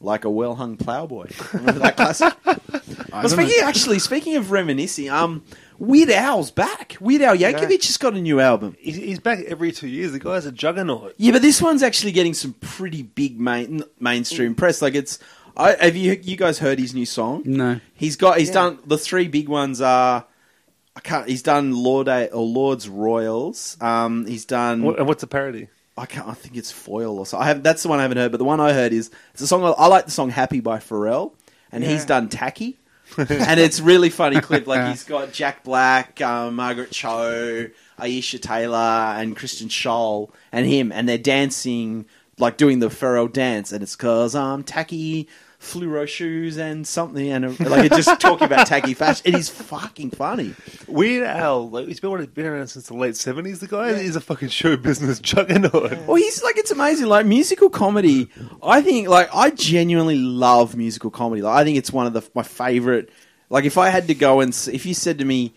like a well hung ploughboy. Remember that classic? I Well, don't speaking know. actually, speaking of reminiscing, um, Weird Al's back. Weird Al Yankovic has got a new album. He's, he's back every two years. The guy's a juggernaut. Yeah, but this one's actually getting some pretty big main, mainstream press. Like it's, I, have you you guys heard his new song? No. He's got he's Yeah. done the three big ones are. I can't. He's done Lord A, or Lorde's Royals. Um, he's done. What, what's the parody? I can't. I think it's Foil or so. I have. That's the one I haven't heard. But the one I heard is it's a song. I like the song "Happy" by Pharrell, and he's done "Tacky," and it's really funny clip. Like he's got Jack Black, um, Margaret Cho, Aisha Tyler, and Kristen Schaal, and him, and they're dancing like doing the Pharrell dance, and it's cause I'm tacky. Fluoro shoes and something, and uh, like it's just talking about tacky fashion. It is fucking funny. Weird Al, like, he's been, been around since the late 70s. The guy is a fucking show business juggernaut. Well, he's like it's amazing. Like musical comedy, I think like I genuinely love musical comedy. Like I think it's one of the my favorite. Like if I had to go and if you said to me,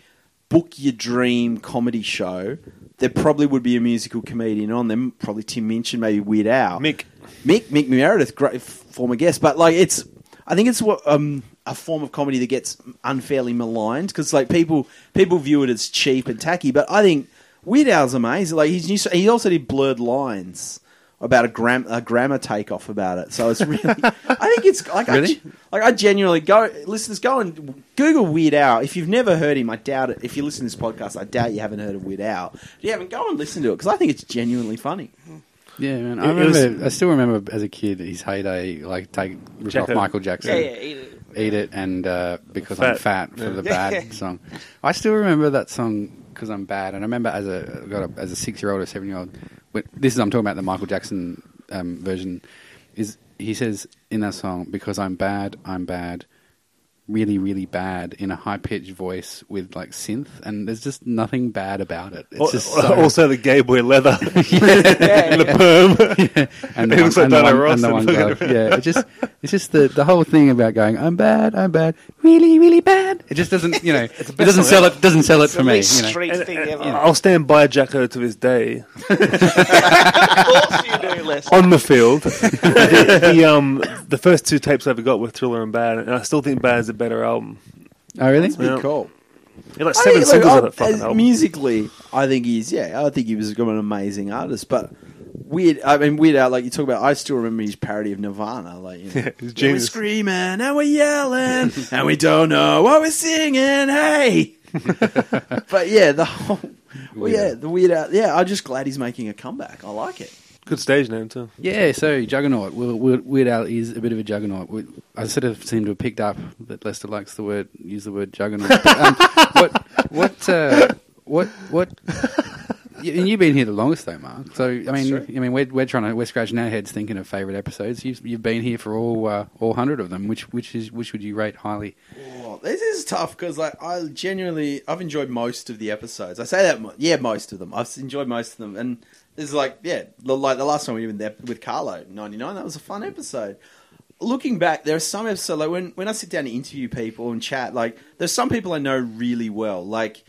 book your dream comedy show, there probably would be a musical comedian on them. Probably Tim Minchin, maybe Weird Al, Mick. Mick, Mick Meredith, great former guest. But like it's, I think it's what um, a form of comedy that gets unfairly maligned because like people people view it as cheap and tacky. But I think Weird Al's amazing. Like he's new, he also did Blurred Lines about a, gram, a grammar takeoff about it. So it's really, I think it's like Really? I, like I genuinely go listeners go and Google Weird Al. If you've never heard him, I doubt it. If you listen to this podcast, I doubt you haven't heard of Weird Al. If you haven't, go and listen to it because I think it's genuinely funny. Yeah, man. It- I it was- I still remember as a kid his heyday, like take rip off Michael Jackson, yeah, yeah, eat it. eat it, and uh, because I'm Fat. fat for Yeah. the bad song. I still remember that song because I'm bad, and I remember as a got a, as a six year old or seven year old. This is I'm talking about the Michael Jackson um, version. Is he says in that song because I'm bad, I'm bad. Really, really bad in a high pitched voice with like synth, and there's just nothing bad about it. It's just so, also, the gay boy leather. Yeah, and the perm. and He the looks one, like and the one, and the one Yeah, it's just it's just the the whole thing about going, I'm bad, I'm bad, really, really bad. It just doesn't, you know, it doesn't sell it. Doesn't sell it for me. You know. street thing ever. I'll stand by Jacko to this day of course you do, Les. on the field. the, the, um, the first two tapes I ever got were Thriller and Bad, and I still think Bad is a better album. Oh, really? It's pretty Yeah. cool. He had like I seven think, singles look, on I- that fucking as album. Musically, I think he's yeah. I think he was an amazing artist, but. Weird. I mean, Weird Al. Like you talk about, I still remember his parody of Nirvana. Like, you know, Yeah, he's we're genius. screaming and we're yelling and we don't know what we're singing. Hey, but yeah, the whole, well, yeah, the Weird Al. Yeah, I'm just glad he's making a comeback. I like it. Good stage name too. Yeah, so Juggernaut. Well, Weird Weird Al is a bit of a juggernaut. We- I sort of seem to have picked up that Lester likes the word, use the word juggernaut. But, um, what, what, uh, what, what? And you've been here the longest, though, Mark. So I mean. I mean, we're, we're trying to we're scratching our heads thinking of favourite episodes. You've, you've been here for all uh, all hundred of them. Which which is which would you rate highly? Oh, this is tough because like I genuinely I've enjoyed most of the episodes. I say that yeah, most of them. I've enjoyed most of them, and is like yeah, the- like the last one we were there with Carlo ninety nine. That was a fun episode. Looking back, there are some episodes like when when I sit down to interview people and chat. Like there's some people I know really well, like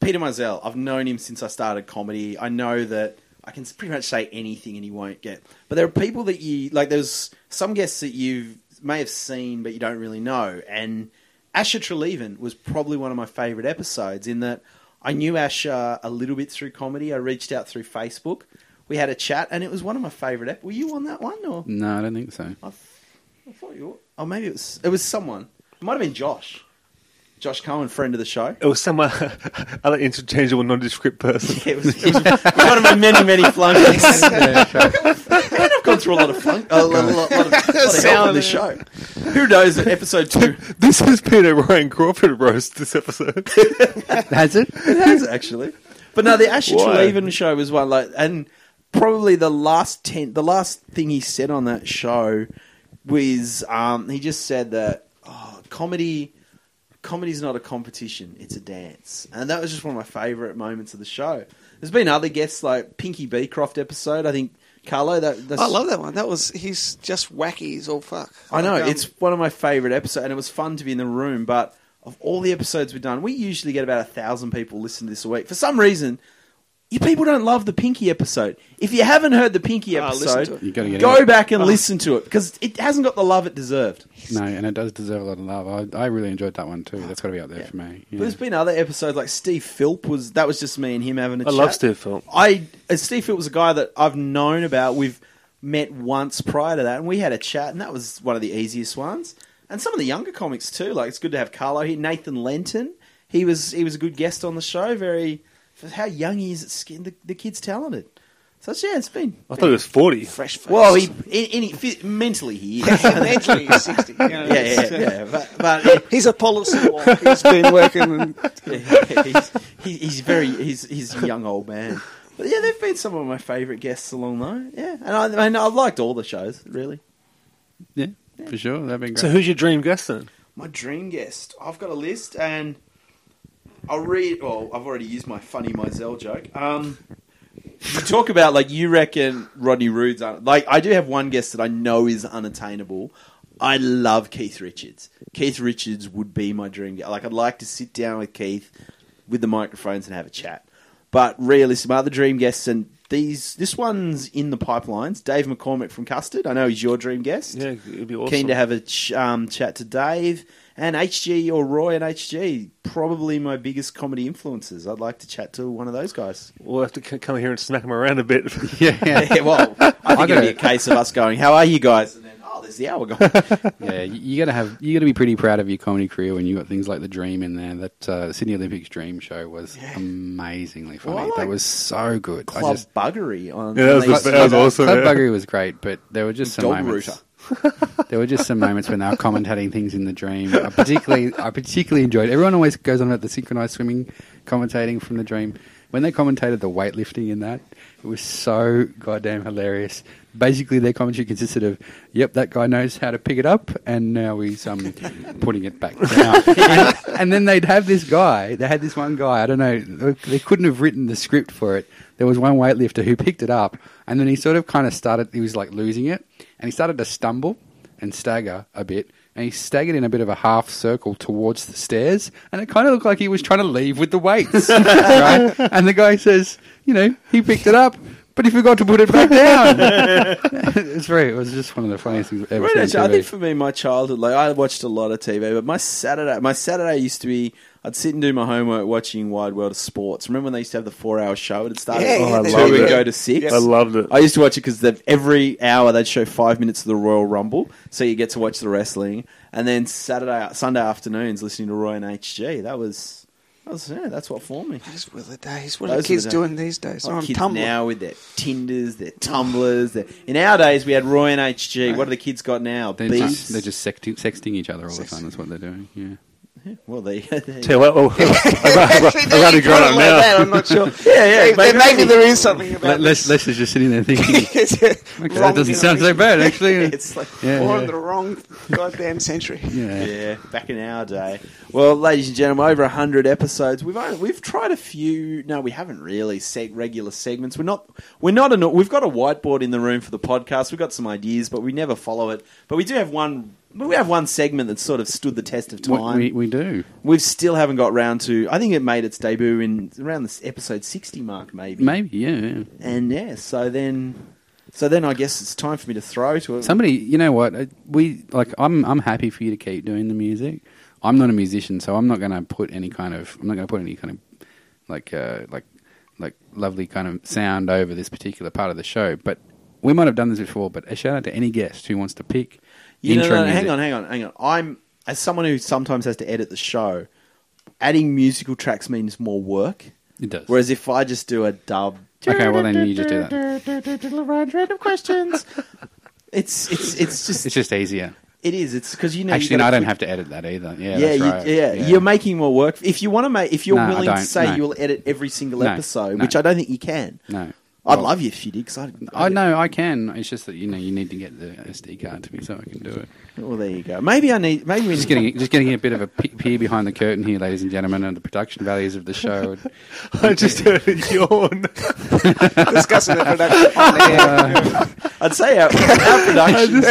Peter Mizell. I've known him since I started comedy. I know that. I can pretty much say anything and he won't get. But there are people that you like. There's some guests that you may have seen but you don't really know. And Asher Treleaven was probably one of my favourite episodes in that I knew Asher a little bit through comedy. I reached out through Facebook. We had a chat, and it was one of my favourite. Ep- were you on that one, or No, I don't think so. I, I thought you? Were. Oh, maybe it was. It was someone. It might have been Josh. Josh Cohen, friend of the show. It was some uh, other interchangeable, nondescript person. Yeah, it was, it was one of my many, many flunkies. I've gone through a lot of flunk, a lot, lot, lot, lot of, lot of help on this show. Who knows? Episode two, this has been a Ryan Crawford roast. This episode. Has it? it has actually. But no, the Asher Why? Treleaven show was one like, and probably the last ten, the last thing he said on that show was, um, he just said that oh, comedy, comedy's not a competition; it's a dance, and that was just one of my favourite moments of the show. There's been other guests like Pinky Beecroft episode. I think Carlo. That that's, I love that one. That was he's just wacky as all fuck. I know Like, um, it's one of my favorite episodes, and it was fun to be in the room. But of all the episodes we've done, we usually get about a thousand people listen to this a week. For some reason, you people don't love the Pinky episode. If you haven't heard the Pinky Ah, listen to episode, it. You got to get go it. back and Oh. listen to it because it hasn't got the love it deserved. No, and it does deserve a lot of love. I, I really enjoyed that one too. That's got to be up there Yeah. for me. But there's been other episodes like Steve Philp was that was just me and him having a I chat. I love Steve Philp. I uh, Steve Philp was a guy that I've known about. We've met once prior to that, and we had a chat, and that was one of the easiest ones. And some of the younger comics too. Like it's good to have Carlo here. Nathan Lenton, he was he was a good guest on the show. Very for how young he is at skin. The, the kid's talented. So yeah, it's been. I thought he was forty. fresh. Face. Well, he in, in, phy- mentally he is. yeah, mentally he's sixty. You know, yeah, it's, uh, yeah. But, but yeah, He's a policy wonk. He's been working. And, yeah, he's, he, he's very he's he's a young old man. But yeah, they've been some of my favourite guests along though. Yeah, and I, I mean, I've liked all the shows really. yeah, for sure. That'd been great. So who's your dream guest then? My dream guest. I've got a list, and I'll read. Well, I've already used my funny Mizell joke. Um, you talk about like you reckon Rodney Rude's un- like I do have one guest that I know is unattainable. I love Keith Richards. Keith Richards would be my dream. Like I'd like to sit down with Keith with the microphones and have a chat. But realistic, my other dream guests and these this one's in the pipelines. Dave McCormack from Custard. I know he's your dream guest. Yeah, it'd be awesome. Keen to have a ch- um, chat to Dave and HG or Roy and HG. Probably my biggest comedy influences. I'd like to chat to one of those guys. We'll have to c- come here and smack him around a bit. yeah, yeah. Yeah, well, I think I it'd be a case of us going, "How are you guys?" And then, "Oh, there's the hour gone." yeah, you, you got to have you got to be pretty proud of your comedy career when you got things like the Dream in there. That uh, Sydney Olympics Dream show was amazingly funny. Well, like that was so good. I Club just buggery on. Yeah, that was Club- the- that was awesome. Club yeah. Buggery was great, but there were just some Dog moments. Rooter. there were just some moments when they were commentating things in the dream. I particularly, I particularly enjoyed. Everyone always goes on about the synchronized swimming commentating from the dream. When they commentated the weightlifting in that, it was so goddamn hilarious. Basically, their commentary consisted of, "Yep, that guy knows how to pick it up, and now he's um putting it back down." and, and then they'd have this guy. They had this one guy. I don't know. They couldn't have written the script for it. There was one weightlifter who picked it up, and then he sort of kind of started. He was like losing it, and he started to stumble and stagger a bit. And he staggered in a bit of a half circle towards the stairs, and it kind of looked like he was trying to leave with the weights. right? And the guy says, "You know, he picked it up." but he forgot to put it back down. it's very. It was just one of the funniest things I've ever Right, seen. actually, I think for me, my childhood, like I watched a lot of TV, but my Saturday, my Saturday used to be, I'd sit and do my homework watching Wide World of Sports. Remember when they used to have the four-hour show? It started Yeah, at yeah, I two loved and it. go to six. Yes. I loved it. I used to watch it because every hour they'd show five minutes of the Royal Rumble, so you get to watch the wrestling, and then Saturday, Sunday afternoons listening to Roy and HG. That was, that was yeah, that's what formed me. Those were the days. What Those are were kids the days. doing these days? Like They're on kids Tumblr. now with their Tinders, their Tumblers. Their... In our days, we had Roy and HG. What do the kids got now? They're Beats. just, they're just sexting, sexting each other all the time. That's what they're doing. Yeah. Well, there you go. Tell what, oh, I've, Actually, I've now only you grown up it like now. that, I'm not sure. Yeah, yeah, Maybe, maybe- maybe there is something about Les, this. Les is just sitting there thinking, uh, okay, that doesn't sound so bad, actually. It's like, yeah, Born yeah. in the wrong goddamn century. yeah. yeah, back in our day. Well, ladies and gentlemen, over hundred episodes. We've only, we've tried a few. No, we haven't really set regular segments. We're not. We're not. An, we've got a whiteboard in the room for the podcast. We've got some ideas, but we never follow it. But we do have one. We have one segment that sort of stood the test of time. We, we do. We still haven't got round to. I think it made its debut in around the episode sixty mark, maybe. Maybe, yeah. yeah. And yeah, so then, so then I guess it's time for me to throw to it. Somebody, you know what? uh, We like. I'm. I'm happy for you to keep doing the music. I'm not a musician, so I'm not going to put any kind of. I'm not going to put any kind of like uh, like like lovely kind of sound over this particular part of the show. But we might have done this before. But a shout out to any guest who wants to pick You know, no, no, hang on, hang on, hang on. I'm as someone who sometimes has to edit the show. Adding musical tracks means more work. It does. Whereas if I just do a dub, okay, well then you just do that. random questions. It's it's it's just It's just easier. it is. It's because you know. you Actually, no, I don't put- have to edit that either. Yeah, Yeah, that's you, right. yeah, you're making more work. If you want to make, if you're No, I willing to don't. say No. you'll edit every single No. episode, No. which I don't think you can. no. I'd Well, love you did. Cause I, I know I can. It's just that you know you need to get the SD card to me so I can do it. Well, there you go. Maybe I need. Maybe we Just getting just getting a bit of a pe- peer behind the curtain here, ladies and gentlemen, and the production values of the show. I just heard a yawn. Discussing the production. Uh, on. I'd say our, our production,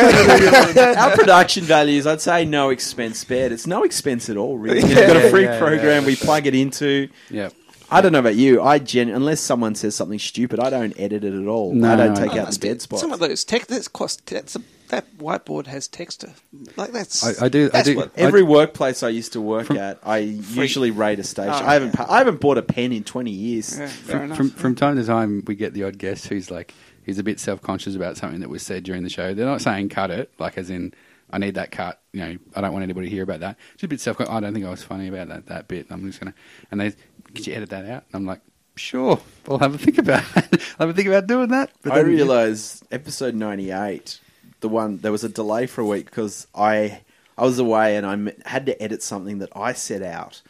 our production values. I'd say no expense spared. It's no expense at all. Really, we've got a free yeah, program. yeah. We plug it into. yeah, I don't know about you. I gen unless someone says something stupid, I don't edit it at all. No, I don't no, take I- out the dead spots. Some of those text that's cost that's a, that whiteboard has texture. Like that's I, I do. I do. what- Every I, workplace I used to work at, I usually rate a station. Oh, I haven't. yeah. pa- I haven't bought a pen in twenty years. yeah, fair from, enough. from from time to time, we get the odd guest who's like he's a bit self conscious about something that was said during the show. They're not saying cut it, like as in I need that cut. You know, I don't want anybody to hear about that. Just a bit self. I don't think I was funny about that that bit. I'm just gonna. And they, could you edit that out? And I'm like, sure. I'll have a think about. it. I'll have a think about doing that. But I then- realised episode ninety eight, the one there was a delay for a week because I I was away and I m- had to edit something that I set out,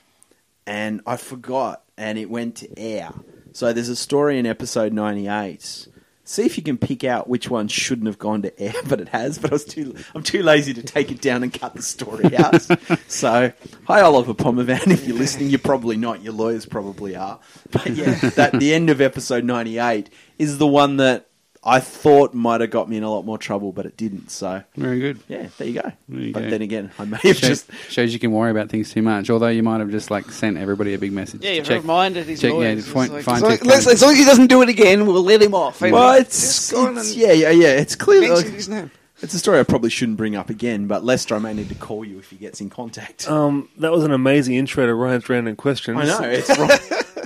and I forgot, and it went to air. So there's a story in episode ninety eight. See if you can pick out which one shouldn't have gone to air, but it has. But I was too I'm too lazy to take it down and cut the story out. so hi Oliver Pomervan, if you're listening, you're probably not. Your lawyers probably are. But yeah, that the end of episode ninety eight is the one that I thought might have got me in a lot more trouble, but it didn't. So Very good. yeah, there you go. There you but go. then again, I may have Shows, just shows you can worry about things too much. Although you might have just like sent everybody a big message. yeah, to you've check. reminded his check- yeah, lawyers. to find- It's find as, long, as long as he doesn't do it again, we'll let him off. And well, it's, it's yeah, yeah, yeah. It's clearly mention his name. It's a story I probably shouldn't bring up again, but Lester, I may need to call you if he gets in contact. Um, that was an amazing intro to Ryan's random questions. I know it's wrong.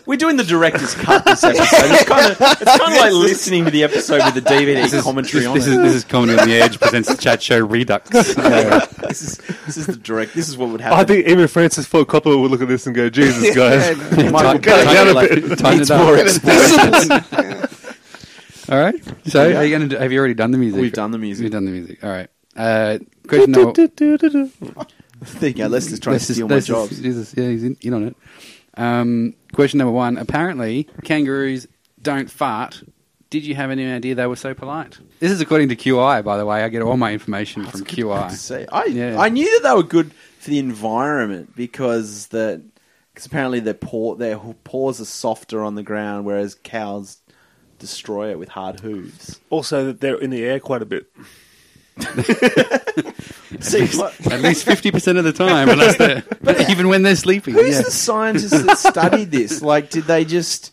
We're doing the director's cut this episode. It's kind of it's kind of like listening to the episode with the DVD commentary This, on this it. is this is comedy on the edge presents the chat show Redux. Yeah. this is this is the direct. This is what would happen. I think even Francis Ford Coppola would look at this and go, "Jesus, guys." Michael Cut it down a bit. Tighten needs it up. more explosions. All right. So, are you going to? Have you already done the music? We've done the music. We've done the music. All right. Uh, question number. there you go. Lester's trying Let's to just- steal my let's jobs. Jesus, yeah, he's in, in on it. Um, question number one. Apparently, kangaroos don't fart. Did you have any idea they were so polite? This is according to QI, by the way. I get all my information from QI. See, I Yeah. I knew that they were good for the environment because the because apparently their paw their ho- paws are softer on the ground, whereas cows destroy it with hard hooves. Also, that they're in the air quite a bit. See, what- At least fifty percent of the time, unless they're, even when they're sleeping. who's yeah. the scientist that studied this? Like, did they just?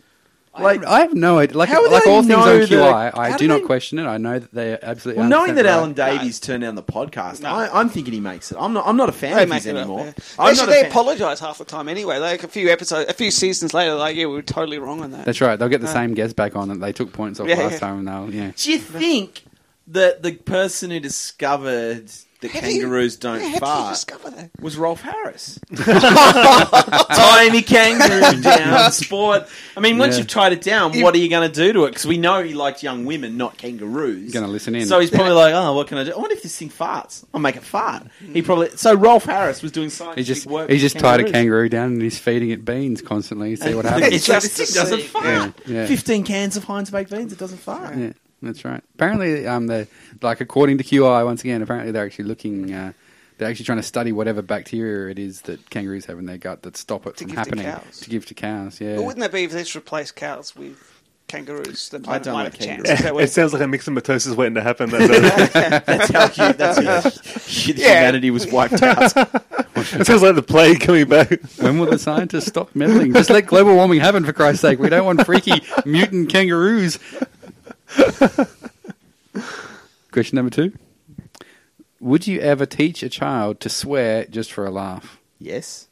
Like, I have no idea. Like, How would like all things know that- QI, I do do not they- question it. I know that they are absolutely. well, knowing that right. Alan Davies turned down the podcast, No. I, I'm thinking he makes it. I'm not. I'm not a fan They of make his it up, anymore. yeah. Actually, not they fan. apologise half the time anyway. Like a few episodes, a few seasons later, like yeah, we were totally wrong on that. That's right. They'll get the Uh, same guest back on that they took points off Yeah, last yeah. time, and they'll yeah. Do you think that the person who discovered that How do you- kangaroos don't yeah, how did you fart discover that? was Rolf Harris? Tiny kangaroo down sport. I mean, once Yeah. you've tied it down, what are you going to do to it? Because we know he liked young women, not kangaroos. Gonna listen in. So he's probably like, oh, what can I do? I wonder if this thing farts. I'll make it fart. He hmm. probably. So Rolf Harris was doing scientific He just work. he with just tied a kangaroos. kangaroo down and he's feeding it beans constantly. See what happens. It's Just this doesn't fart. Yeah, yeah. Fifteen cans of Heinz baked beans. It doesn't fart. Yeah, that's right. Apparently, um, they like according to QI once again. Apparently, they're actually looking. Uh, they're actually trying to study whatever bacteria it is that kangaroos have in their gut that stop it To from give to happening cows. to give to cows. Yeah. But wouldn't that be if they just replaced cows with kangaroos? Then I don't might like have a chance. kangaroos. Is that It sounds like a myxomatosis waiting to happen. That That's how cute. That's how shit Yeah. humanity was wiped out. it sounds like the plague coming back. when will the scientists stop meddling? Just let global warming happen, for Christ's sake. We don't want freaky mutant kangaroos. Question number two. Would you ever teach a child to swear just for a laugh? Yes.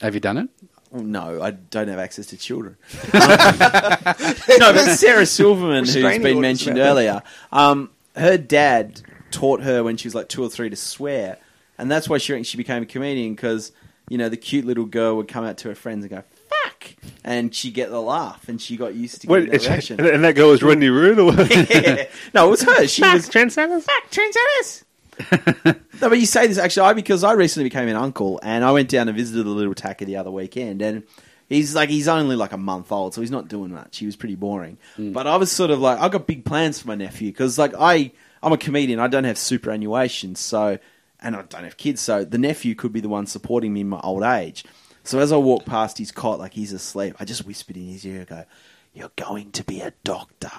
Have you done it? Well, no, I don't have access to children. no, but Sarah Silverman, who's Restraining been orders mentioned about that. earlier, um, her dad taught her when she was like two or three to swear, and that's why she reckons she became a comedian because you know the cute little girl would come out to her friends and go "fuck," and she get the laugh, and she got used to Wait, getting that reaction. and and that girl was Rodney Rude, or what? Yeah. No, it was her. She was Trendsetters. fuck trendsetters. no, but you say this actually, I because I recently became an uncle, and I went down and visited the little tacker the other weekend, and he's like he's only like a month old, so he's not doing much. He was pretty boring, mm. but I was sort of like I got big plans for my nephew because like I I'm a comedian, I don't have superannuation, so and I don't have kids, so the nephew could be the one supporting me in my old age. So as I walked past his cot, like he's asleep, I just whispered in his ear, I go. You're going to be a doctor.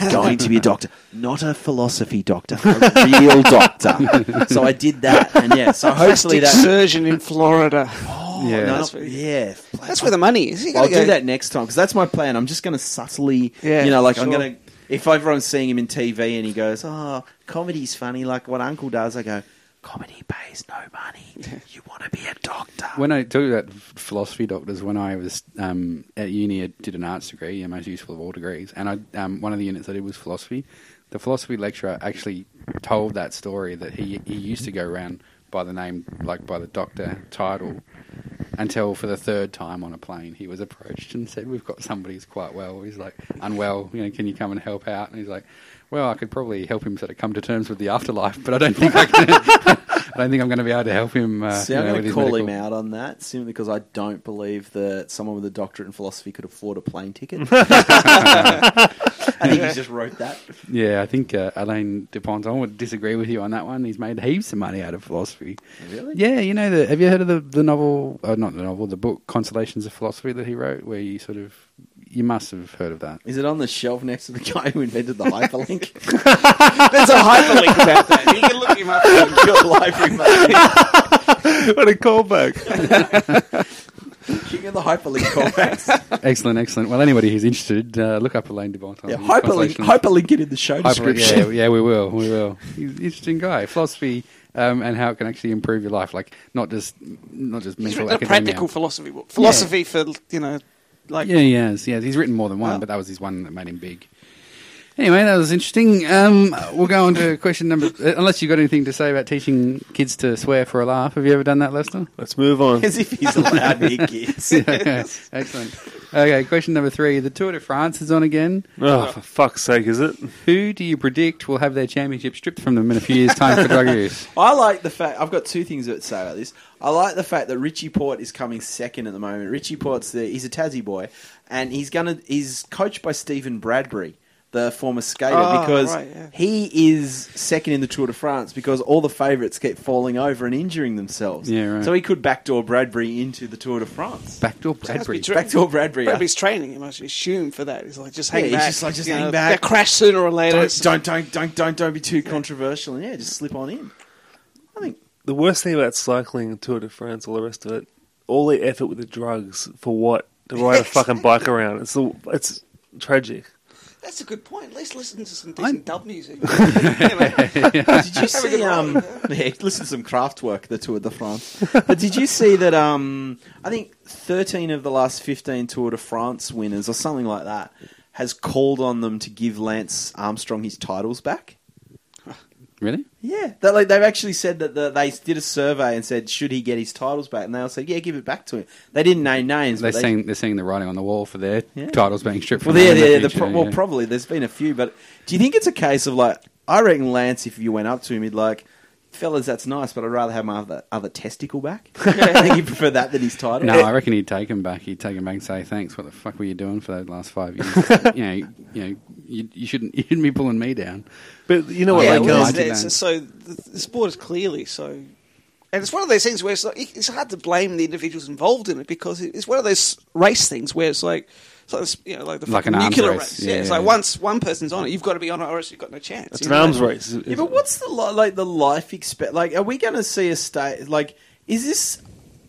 You're going to be a doctor. Not a philosophy doctor, a real doctor. So I did that, and yeah, so hopefully Plastic that. surgeon in Florida. Oh, Yeah. no, That's not- what- yeah. That's where the money is. You I'll go- do that next time because that's my plan. I'm just going to subtly, Yeah, you know, like I'm sure. going to. If everyone's seeing him in TV and he goes, "Oh, comedy's funny," like what Uncle does, I go, "Comedy pays no money. You want to be a doctor." When I talk about philosophy doctors, when I was um, at uni, I did an arts degree, the most useful of all degrees, and I, um, one of the units I did was philosophy. The philosophy lecturer actually told that story that he he used to go around by the name, like by the doctor title, until for the third time on a plane he was approached and said, "We've got somebody who's quite well. He's like unwell. You know, can you come and help out?" And he's like, "Well, I could probably help him sort of come to terms with the afterlife, but I don't think I can. I don't think I'm going to be able to help him." Uh, See, I'm know, going to his call him out on that simply because I don't believe that someone with a doctorate in philosophy could afford a plane ticket. I think he just wrote that. Yeah, I think uh, Alain de Botton would disagree with you on that one. He's made heaps of money out of philosophy. Really? Yeah, you know, the, have you heard of the, the novel, uh, not the novel, the book Consolations of Philosophy that he wrote, where you sort of, you must have heard of that. Is it on the shelf next to the guy who invented the hyperlink? There's a hyperlink about that. You can look him up. Your library, mate. what a callback. King of the hyperlink callbacks. excellent, excellent. Well, anybody who's interested, uh, look up Alain de Botton. Yeah, hyperlink, hyperlink it in the show Hyperlink, description. yeah, yeah, we will, we will. He's an interesting guy. Philosophy um, and how it can actually improve your life, like not just not just He's mental a academia. practical philosophy book. Philosophy for you know, like Yeah, he has. Yeah, he's written more than one, Oh. but that was his one that made him big. Anyway, that was interesting. Um, we'll go on to question number. uh, Unless you've got anything to say about teaching kids to swear for a laugh, have you ever done that, Lester? Let's move on. As if he's allowed near kids. Excellent. Okay, question number three. The Tour de France is on again. Oh, for fuck's sake, is it? Who do you predict will have their championship stripped from them in a few years' time for drug use? I like the fact I've got two things to say about this. I like the fact that Richie Porte is coming second at the moment. Richie Porte's the he's a Tassie boy, and he's gonna he's coached by Steven Bradbury, the former skater, Oh, because right, yeah. he is second in the Tour de France because all the favourites keep falling over and injuring themselves. Yeah, right. So he could backdoor Bradbury into the Tour de France. Backdoor Bradbury. be true. Backdoor Bradbury. Bradbury's training. You must assume for that. He's like just hang Yeah, he's back. just like, just hang know, back. They'll crash sooner or later. Don't, don't don't don't don't don't be too controversial. And yeah, just slip on in. I think The worst thing about cycling, Tour de France, all the rest of it, all the effort with the drugs for what? To ride a fucking bike around. It's the, it's tragic. That's a good point. Let's listen to some I- decent dub music. You Did you Have a good see? Um, yeah, listen to some Kraftwerk. The Tour de France. but did you see that? Um, I think thirteen of the last fifteen Tour de France winners, or something like that, has called on them to give Lance Armstrong his titles back. Really? Yeah, that, like they've actually said that the, they did a survey and said should he get his titles back, and they all said yeah, give it back to him. They didn't name names. They're but they, seeing they're seeing the writing on the wall for their Yeah. titles being stripped Well, from yeah, them in yeah, the future, pro- well, probably there's been a few, but do you think it's a case of like I reckon Lance, if you went up to him, he'd like, fellas, that's nice, but I'd rather have my other, other testicle back. I think he'd prefer that than his title. No, I reckon he'd take him back. He'd take him back and say, "Thanks. What the fuck were you doing for those last five years? you know, you know, you, you shouldn't, you shouldn't be pulling me down." But you know what? yeah, like, well, um, it's- it's- so the, the sport is clearly so, and it's one of those things where it's, like, it's hard to blame the individuals involved in it because it's one of those race things where it's like. It's like, you know, like the Like an arms nuclear race. race. Yeah, Yeah, it's yeah, like once one person's on it, you've got to be on it, or else you've got no chance. it's you an know? arms race. Yeah, but what's the like the life expect? Like, are we going to see a state? Like, is this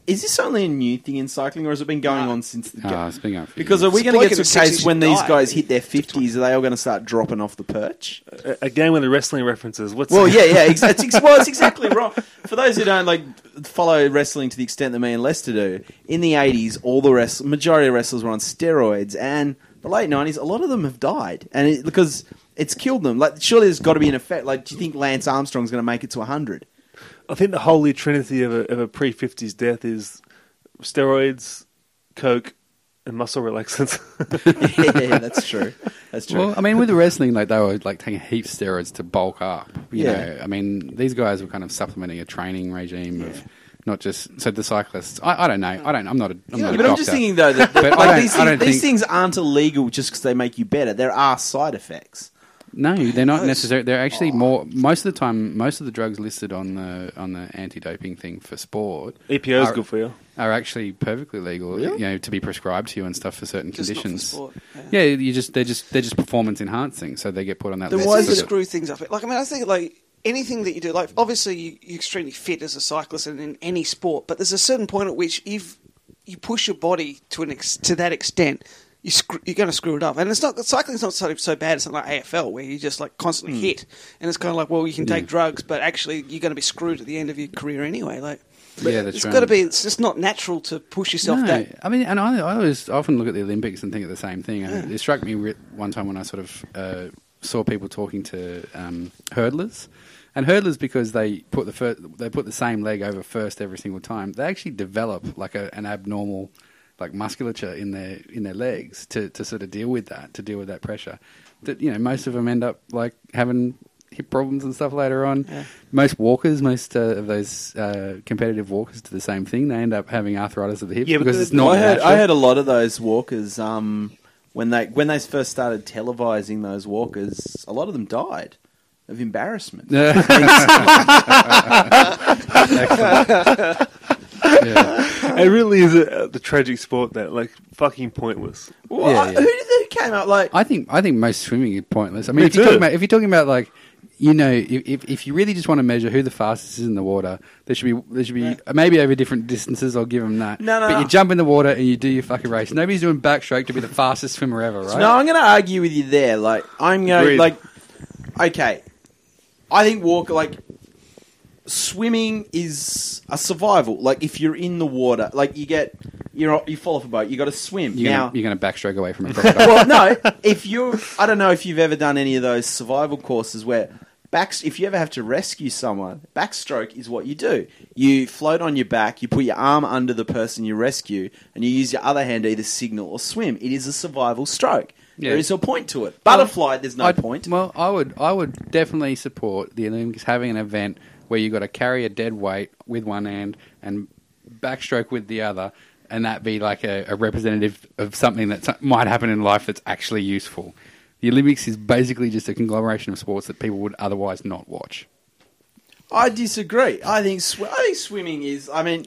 is this only a new thing in cycling, or has it been going No. on since the Oh, go? it's been going for Because years. are we going to bloke get to in a the case 60s when these died. guys hit their fifties? Are they all going to start dropping off the perch? A- Again, with the wrestling references, what's Well, yeah, yeah. Ex- it's, ex- well, it's exactly wrong. For those who don't like follow wrestling to the extent that me and Lester do, in the '80s, all the rest, majority of wrestlers were on steroids, and the late '90s, a lot of them have died, and it, because it's killed them. Like, surely there's got to be an effect. Like, do you think Lance Armstrong's going to make it to 100? I think the holy trinity of a, of a pre fifties death is steroids, coke, and muscle relaxants. yeah, that's true. That's true. Well, I mean, with the wrestling, like they were like taking heaps of steroids to bulk up. You Yeah. know, I mean, these guys were kind of supplementing a training regime of not just so the cyclists. I, I don't know. I don't. I'm not a. I'm Yeah, not but I'm just thinking though that, that like, these, things, these think- things aren't illegal just because they make you better. There are side effects. No, they're not No, necessarily. They're actually Oh. more. Most of the time, most of the drugs listed on the on the anti-doping thing for sport EPO is good for you. are actually perfectly legal. Really? You know, to be prescribed to you and stuff for certain Just not for conditions. sport, Yeah, you just they're just they're just performance enhancing, so they get put on that Then list. why Let's it- screw things up. Like I mean, I think like anything that you do, like obviously you, you're extremely fit as a cyclist and in any sport, but there's a certain point at which if you push your body to an ex- to that extent. You screw, you're going to screw it up, and it's not cycling's not so, so bad. It's not like AFL where you just like constantly hit, and it's kind of like, well, you can take Yeah. drugs, but actually you're going to be screwed at the end of your career anyway. Like, Yeah, that's it's right. got to be. It's just not natural to push yourself No, that. I mean, and I, I always often look at the Olympics and think of the same thing. Uh, It struck me one time when I sort of uh, saw people talking to um, hurdlers, and hurdlers because they put the fir- they put the same leg over first every single time. They actually develop like a, an abnormal like musculature in their in their legs to, to sort of deal with that to deal with that pressure. That you know most of them end up like having hip problems and stuff later on. Yeah. Most walkers, most uh, of those uh, competitive walkers do the same thing. They end up having arthritis of the hip Yeah, because the- it's not I heard, natural. I heard a lot of those walkers um, when they when they first started televising those walkers. A lot of them died of embarrassment. yeah. It really is a, the tragic sport that, like, fucking pointless. Well, Yeah, yeah. Who, who came up like? I think I think most swimming is pointless. I mean, Me if you're too. talking about if you're talking about like you know if, if if you really just want to measure who the fastest is in the water, there should be there should be maybe over different distances. I'll give them that. No, no, But no. you jump in the water and you do your fucking race. Nobody's doing backstroke to be the fastest swimmer ever, right? No, I'm going to argue with you there. Like, I'm going Agreed. like, okay, I think walk like swimming is a survival. Like, if you're in the water, like you get you're you fall off a boat, you got to swim. You're now, gonna, you're going to backstroke away from a crocodile. well, no. If you, I don't know if you've ever done any of those survival courses where back, if you ever have to rescue someone, backstroke is what you do. You float on your back, you put your arm under the person you rescue, and you use your other hand to either signal or swim. It is a survival stroke. Yeah. There is a point to it. Butterfly, there's no I'd- point. Well, I would I would definitely support the Olympics having an event where you've got to carry a dead weight with one hand and backstroke with the other, and that be like a, a representative of something that might happen in life that's actually useful. The Olympics is basically just a conglomeration of sports that people would otherwise not watch. I disagree. I think sw- I think swimming is. I mean,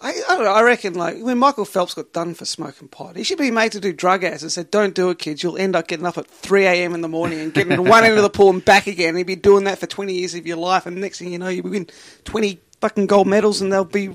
I, I don't know. I reckon like when Michael Phelps got done for smoking pot, he should be made to do drug ads and said, "Don't do it, kids. You'll end up getting up at three a.m. in the morning and getting to one end of the pool and back again. He'd be doing that for twenty years of your life, and next thing you know, you'd win twenty fucking gold medals, and they'll be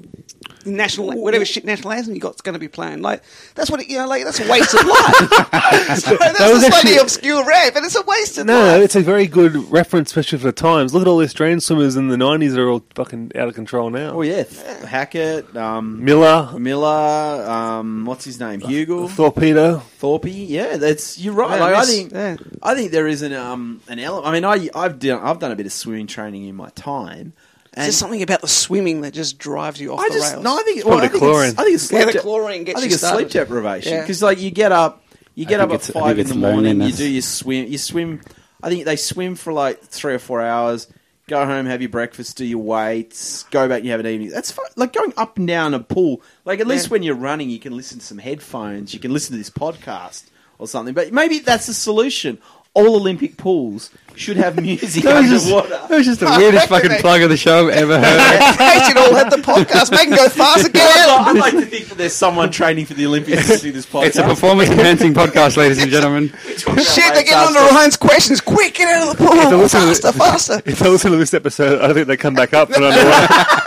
national whatever shit national anthem you got's going to be playing. Like that's what it, you know. Like that's a waste of life. so that's That was a slightly actually- obscure rap, and it's a waste of No, life. No, it's a very good reference, especially for the times. Look at all the Australian swimmers in the nineties are all fucking out of control now. Oh yeah, Th- Hackett, um, Miller, Miller, um, what's his name, Huegill, Torpedo. Thorpe. Yeah, that's you're right. Yeah, like, I think yeah. I think there is an um an element. I mean, I I've done I've done a bit of swimming training in my time. There's And just something about the swimming that just drives you off I the just rails. no, I think probably well, I think chlorine. It's, I think it's Yeah, sleep the chlorine gets I think you it's sleep started. deprivation Yeah. because like you get up, you get up at five in the morning, you do your swim, you swim. I think they swim for like three or four hours. Go home, have your breakfast, do your weights, go back, and you have an evening. That's fun. like going up and down a pool. Like at least when you're running, you can listen to some headphones, you can listen to this podcast or something. But maybe that's the solution. All Olympic pools should have music That was just, underwater. that was just the weirdest reckon fucking they- plug of the show I've ever heard. they should all have the podcast. Make them go fast again. I'd like to think that there's someone training for the Olympics to do this podcast. It's a performance enhancing podcast, ladies and gentlemen. Shit, they're getting on to Ryan's questions. Quick, get out of the pool. listen to Faster, faster. If I listen to this episode, I don't think they come back up. And I know why.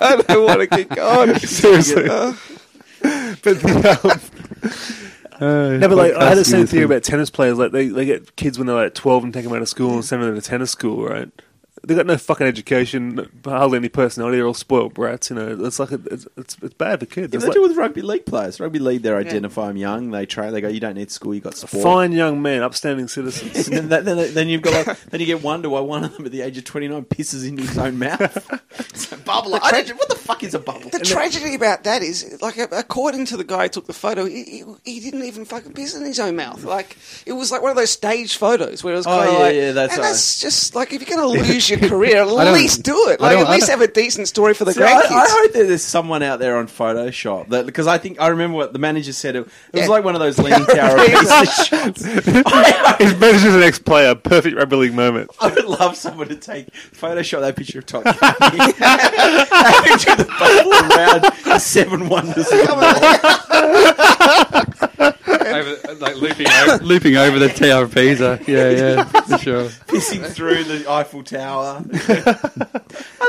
I don't want to keep going. Seriously. Uh, But the, um, Uh, no, but like I had the same theory about tennis players. Like they, they get kids when they're like twelve and take them out of school and send them to tennis school, right? They got no fucking education, hardly any personality. They're all spoiled brats. You know, it's like a, it's, it's it's bad for kids. Yeah, It's they like, do with rugby league players. Rugby league, they identify them young. They train. They go, you don't need school. You got sport. fine young men, upstanding citizens. And then, that, then, then you've got like, then you get wonder why one of them at the age of twenty nine pisses into his own mouth. It's a bubble. I don't, what the fuck is a bubble? the tragedy about that is, like, according to the guy who took the photo, he, he, he didn't even fucking piss in his own mouth. Like, it was like one of those staged photos where it was Oh, kind of yeah, like, yeah, that's and right. that's just like, if you're going to lose your career, at least do it. Like, at least have a decent story for the See, I, grandkids. I hope that there's someone out there on Photoshop that because I think I remember what the manager said. It, it was Yeah. like one of those leaning tower of Pisa shots. I, His manager's an ex-player. Perfect rugby league moment. I would love someone to take Photoshop that picture of Todd Carney. that picture of the bubble around the seven wonders. Of over, like looping over, looping over the Tower of Pisa. Yeah, yeah, for sure. pissing through the Eiffel Tower.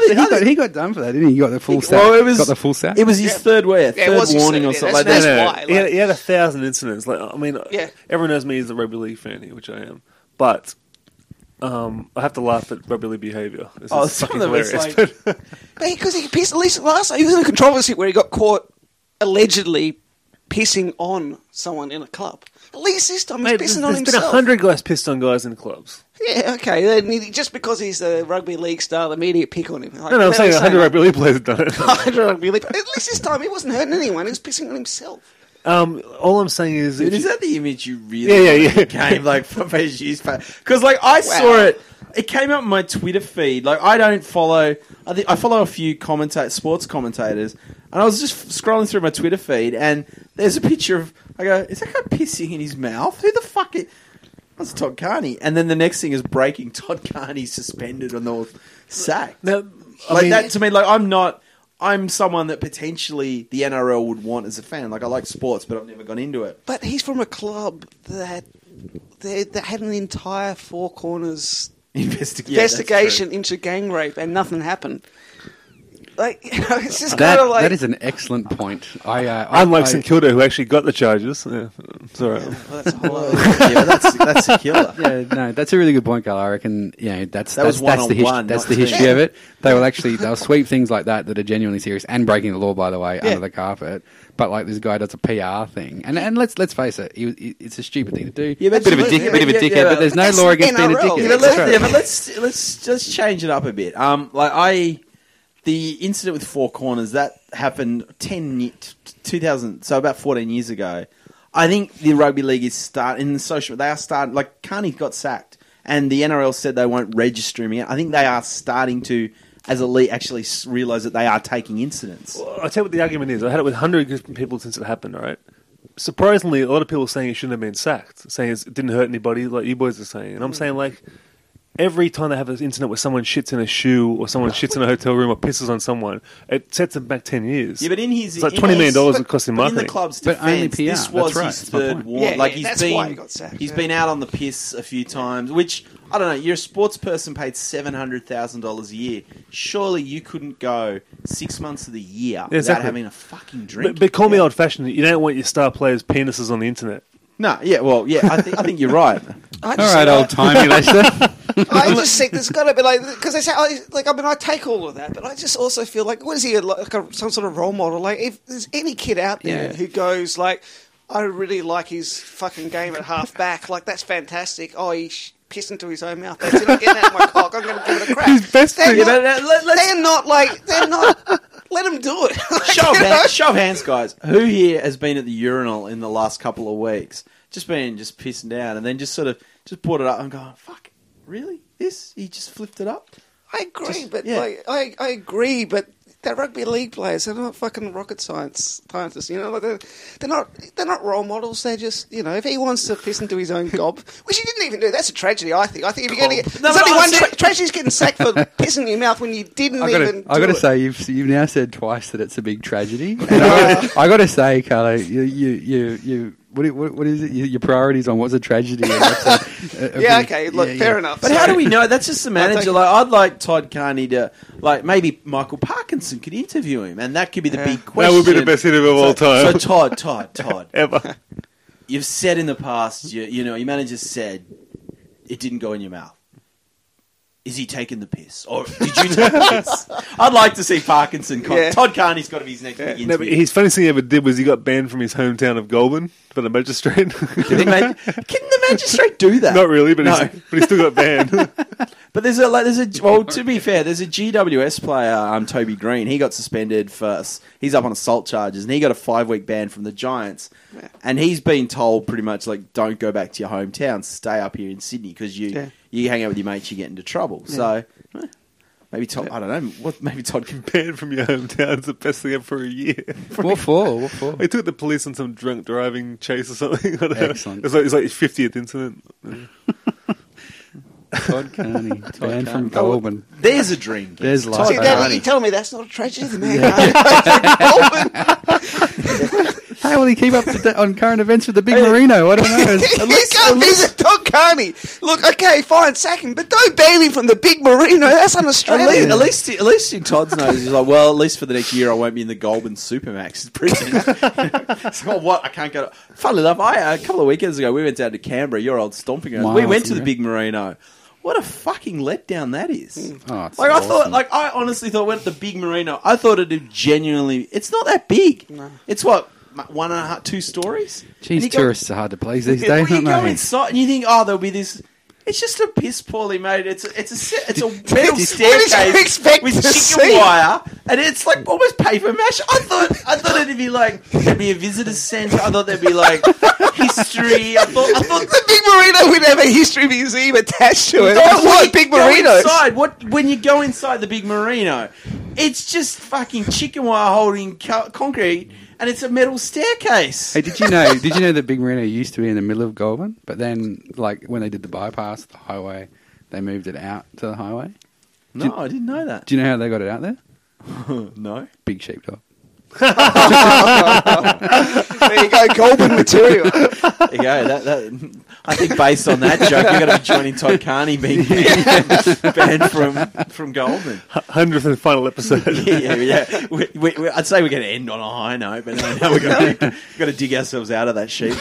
He got, he got done for that, didn't he? He got the full set. Well, it was got the full set. It was his third way, a Yeah, it third was his warning third, or yeah, something like that. that's No, why, he, had, like- he had a thousand incidents. Like I mean, Yeah. everyone knows me as a rugby league fan, which I am. But um, I have to laugh at rugby league behaviour. This Oh, is some fucking of it's hilarious. like- Because he pissed, at least last night, he was in a controversy where he got caught allegedly pissing on someone in a club. At least this time he's Mate, pissing there's, on there's been a himself. hundred guys pissed on guys in clubs. Yeah, okay. Then he- just because he's a rugby league star, the media pick on him. Like, No, no, I'm saying a hundred rugby league players have done it. 100 rugby league. At least this time he wasn't hurting anyone. He was pissing on himself. Um, all I'm saying is, Dude, is you- that the image you really Yeah, yeah, wanted yeah. Came like from Because like I saw it, it came up on my Twitter feed. Like I don't follow. I think I follow a few commentate sports commentators, and I was just scrolling through my Twitter feed, and there's a picture of. I go, is that guy pissing in his mouth? Who the fuck? Is, that's Todd Carney. And then the next thing is breaking. Todd Carney suspended on the sack. I like mean- that to me. Like I'm not. I'm someone that potentially the NRL would want as a fan. Like I like sports, but I've never gone into it. But he's from a club that they, that had an entire four corners Investig- yeah, investigation into gang rape and nothing happened. Like, you know, it's just kind of like. that is an excellent point. I, uh, I unlike I, St Kilda, who actually got the charges. Yeah, it's all right. Well, that's a whole other- yeah, that's that's a killer. Yeah, no, that's a really good point, Carl. I reckon, you know, that's That that's, was that's the, his- one-on-one, that's the two. history of it. They will actually they'll sweep things like that that are genuinely serious and breaking the law, by the way, Yeah. under the carpet. But like this guy does a PR thing, and and let's let's face it, he, he- it's a stupid thing to do. Yeah, but bit of a dick, Yeah, bit of a yeah, dickhead, yeah, but there's no law against being a dickhead. Yeah, Yeah, but, let's, yeah, but let's let's just change it up a bit. Um, like I, the incident with Four Corners that happened ten, 2000, so about fourteen years ago. I think the rugby league is start in the social. They are starting. Like Carney got sacked, and the NRL said they won't register him yet. I think they are starting to, as league, actually realise that they are taking incidents. I'll tell you what the argument is. I had it with hundred people since it happened. Right. Surprisingly, a lot of people are saying it shouldn't have been sacked, saying it didn't hurt anybody, like you boys are saying. And I'm saying, like, every time they have this incident where someone shits in a shoe or someone shits in a hotel room or pisses on someone, it sets them back ten years. Yeah, but in his it's like in twenty million his- dollars but- it cost him But in the marketing. club's But only defense, PR, this that's was right, his that's my third point. warning. Yeah, like yeah, he's that's been, why he got sacked, he's yeah. been out on the piss a few times. Which I don't know. You're a sports person paid seven hundred thousand dollars a year. Surely you couldn't go six months of the year without exactly. having a fucking drink. But, but call me old fashioned. You don't want your star players' penises on the internet. No, yeah, well, yeah, I think I think you're right. I All just- right, old timey, Lester. I just think there's got to be like because they say I, like I mean I take all of that, but I just also feel like what is he like a, some sort of role model? Like if there's any kid out there Yeah. who goes like I really like his fucking game at half back, like that's fantastic. Oh, he sh- pissed into his own mouth. That's it. I'm getting out my cock. I'm going to give it a crack. His best they're, thing- not, let- they're not like they're not. let them do it. Like, show, of hands, show of hands, guys. Who here has been at the urinal in the last couple of weeks? Just been just pissing down, and then just sort of just brought it up and going, "Fuck, really? This? He just flipped it up." I agree, Just- but yeah. like I, I agree, but they're rugby league players. They're not fucking rocket science scientists. You know, like they're, they're not they're not role models. They're just you know, if he wants to piss into his own gob, which he didn't even do, that's a tragedy. I think. I think if you're going to get No, there's only one see- tra- tragedy's getting sacked for pissing in your mouth when you didn't I even. gotta, I gotta say, you've you've now said twice that it's a big tragedy. And I, gotta, I gotta say, Carlo, you you you, you what, what what is it? Your, your priorities on what's a tragedy? And what's a, a- a Yeah, big- okay, look, yeah, fair yeah. enough. But how do we know? That's just the manager. Like, I'd like Todd Carney to, like, maybe Michael Parkinson could interview him, and that could be the Yeah. big question. That would be the best interview of all time. So, time. Todd, Todd, Todd, Ever. you've said in the past, you, you know, your manager said it didn't go in your mouth. Is he taking the piss, or did you take the piss? I'd like to see Parkinson. Con- Yeah. Todd Carney's got to be his next big No, but his funniest thing he ever did was he got banned from his hometown of Goulburn for the magistrate. Can, the mag- can the magistrate do that? Not really, but, No. he's, but he still got banned. But there's a like, there's a well to be fair, there's a GWS player, um, Toby Greene. He got suspended for he's up on assault charges, and he got a five week ban from the Giants. Yeah. And he's been told pretty much like, don't go back to your hometown, stay up here in Sydney because you Yeah. You hang out with your mates, you get into trouble. So eh, maybe Todd, I don't know, what maybe Todd can. banned from your hometown is the best thing ever for a year. What for? What for? He took the police on some drunk driving chase or something. I don't know. Excellent. It's like, it's like his 50th incident. Todd Carney, banned from Carney. Goulburn. There's a dream. There's Todd life. See, that, you telling me that's not a tragedy? The man can't- How will he keep up to date on current events with the big Merino? I don't know. He can't be the Todd Carney. Look, okay, fine, sack him, but don't ban him from the big Merino. That's At least, un-Australian. at least, at least in Todd's nose, he's like, well, at least for the next year, I won't be in the Goulburn Supermax prison. so what? I can't go. To... Funnily enough, I a couple of weekends ago, we went down to Canberra, your old stomping ground. We went to the big Merino. What a fucking letdown that is! Hmm. Oh, it's Like I thought, like I honestly thought, went to the big Merino. I thought it'd genuinely. It's not that big. It's what m- one and a half, two stories. Geez, you go- tourists are hard to please these well, days, you aren't go inside and you think, oh, there'll be this. It's just a piss poorly made. It's a, it's a it's a metal staircase with chicken see? wire, and it's like almost paper mash. I thought I thought it'd be like there'd be a visitor centre. I thought there'd be like history. I thought I thought. the big Merino would have a history museum attached to it. I when big go Merinos. Inside, what when you go inside the big Merino, it's just fucking chicken wire holding co- concrete, and it's a metal staircase. Hey, did you know? Did you know that Big Merino used to be in the middle of Goulburn, but then, like when they did the bypass, the highway, they moved it out to the highway. no, I didn't know that. Do you know how they got it out there? no. Big sheepdog. There you go, Goulburn material. There you go. That, that, I think based on that joke, you're going to be joining Todd Carney being banned from from Goulburn. 100th and final episode. Yeah, yeah. yeah. We, we, we, I'd say we're going to end on a high note, but no, no we're going to got to dig ourselves out of that sheep,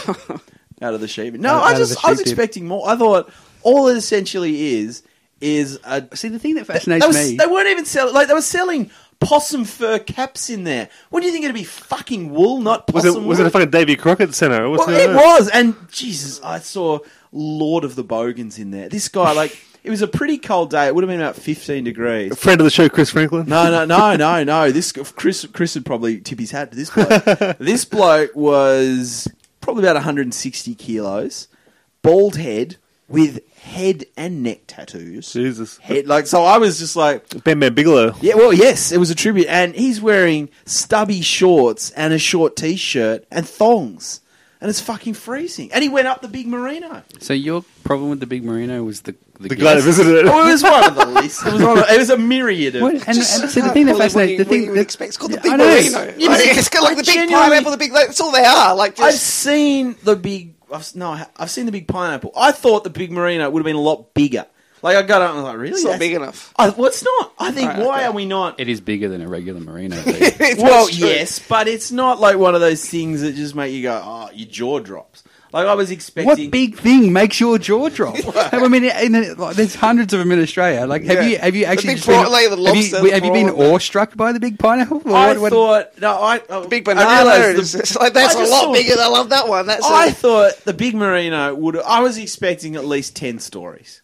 out of the sheep. No, Out- I just the I was dip. expecting more. I thought all it essentially is is a. See, the thing that They, fascinates was- me. they weren't even selling like they were selling possum fur caps in there. What do you think it'd be? Fucking wool, not Was possum it was it wool? a fucking Davy Crockett? What's Well, it was, and Jesus, I saw Lord of the Bogans in there. This guy, like, it was a pretty cold day. It would have been about fifteen degrees. Friend of the show, Chris Franklin. No, no, no, no, no. This Chris, Chris would probably tip his hat to this bloke. this bloke was probably about 160 kilos, bald head with head and neck tattoos. Jesus. Head, like, so I was just like, Ben Ben Bigelow. yeah, well, yes, it was a tribute, and he's wearing stubby shorts and a short t-shirt and thongs. and it's fucking freezing. And he went up the big Merino. So your problem with the big Merino was the the, The guy that visited it. Oh, it was one of the lists. It was, one of, it was a myriad of. What? And, and so the thing that believe what fascinates the what thing you would that- expect. It's called Yeah, the big merino. Yeah, Like, but it's got like the big genuinely- pineapple, the big. That's all they are. Like I've seen the big. I've, no, I've seen the big pineapple. I thought the big Merino would have been a lot bigger. Like I got up and I was like, really? it's not That's- big enough. I, well, it's not. I think Right, why okay. are we not? It is bigger than a regular Merino. though. well, That's true. yes, but it's not like one of those things that just make you go, oh, your jaw drops. Like I was expecting. what big thing makes your jaw drop? I mean, in, in, like, there's hundreds of them in Australia. Like, have Yeah. you have you The actually big just been, like the have lobster, you, the have you been awestruck by the big pineapple? Or I what- what- thought no, I oh, Big I banana. realised the- like that's I a just lot saw- bigger. I love that one. That's I a, thought the big merino would. I was expecting at least ten stories.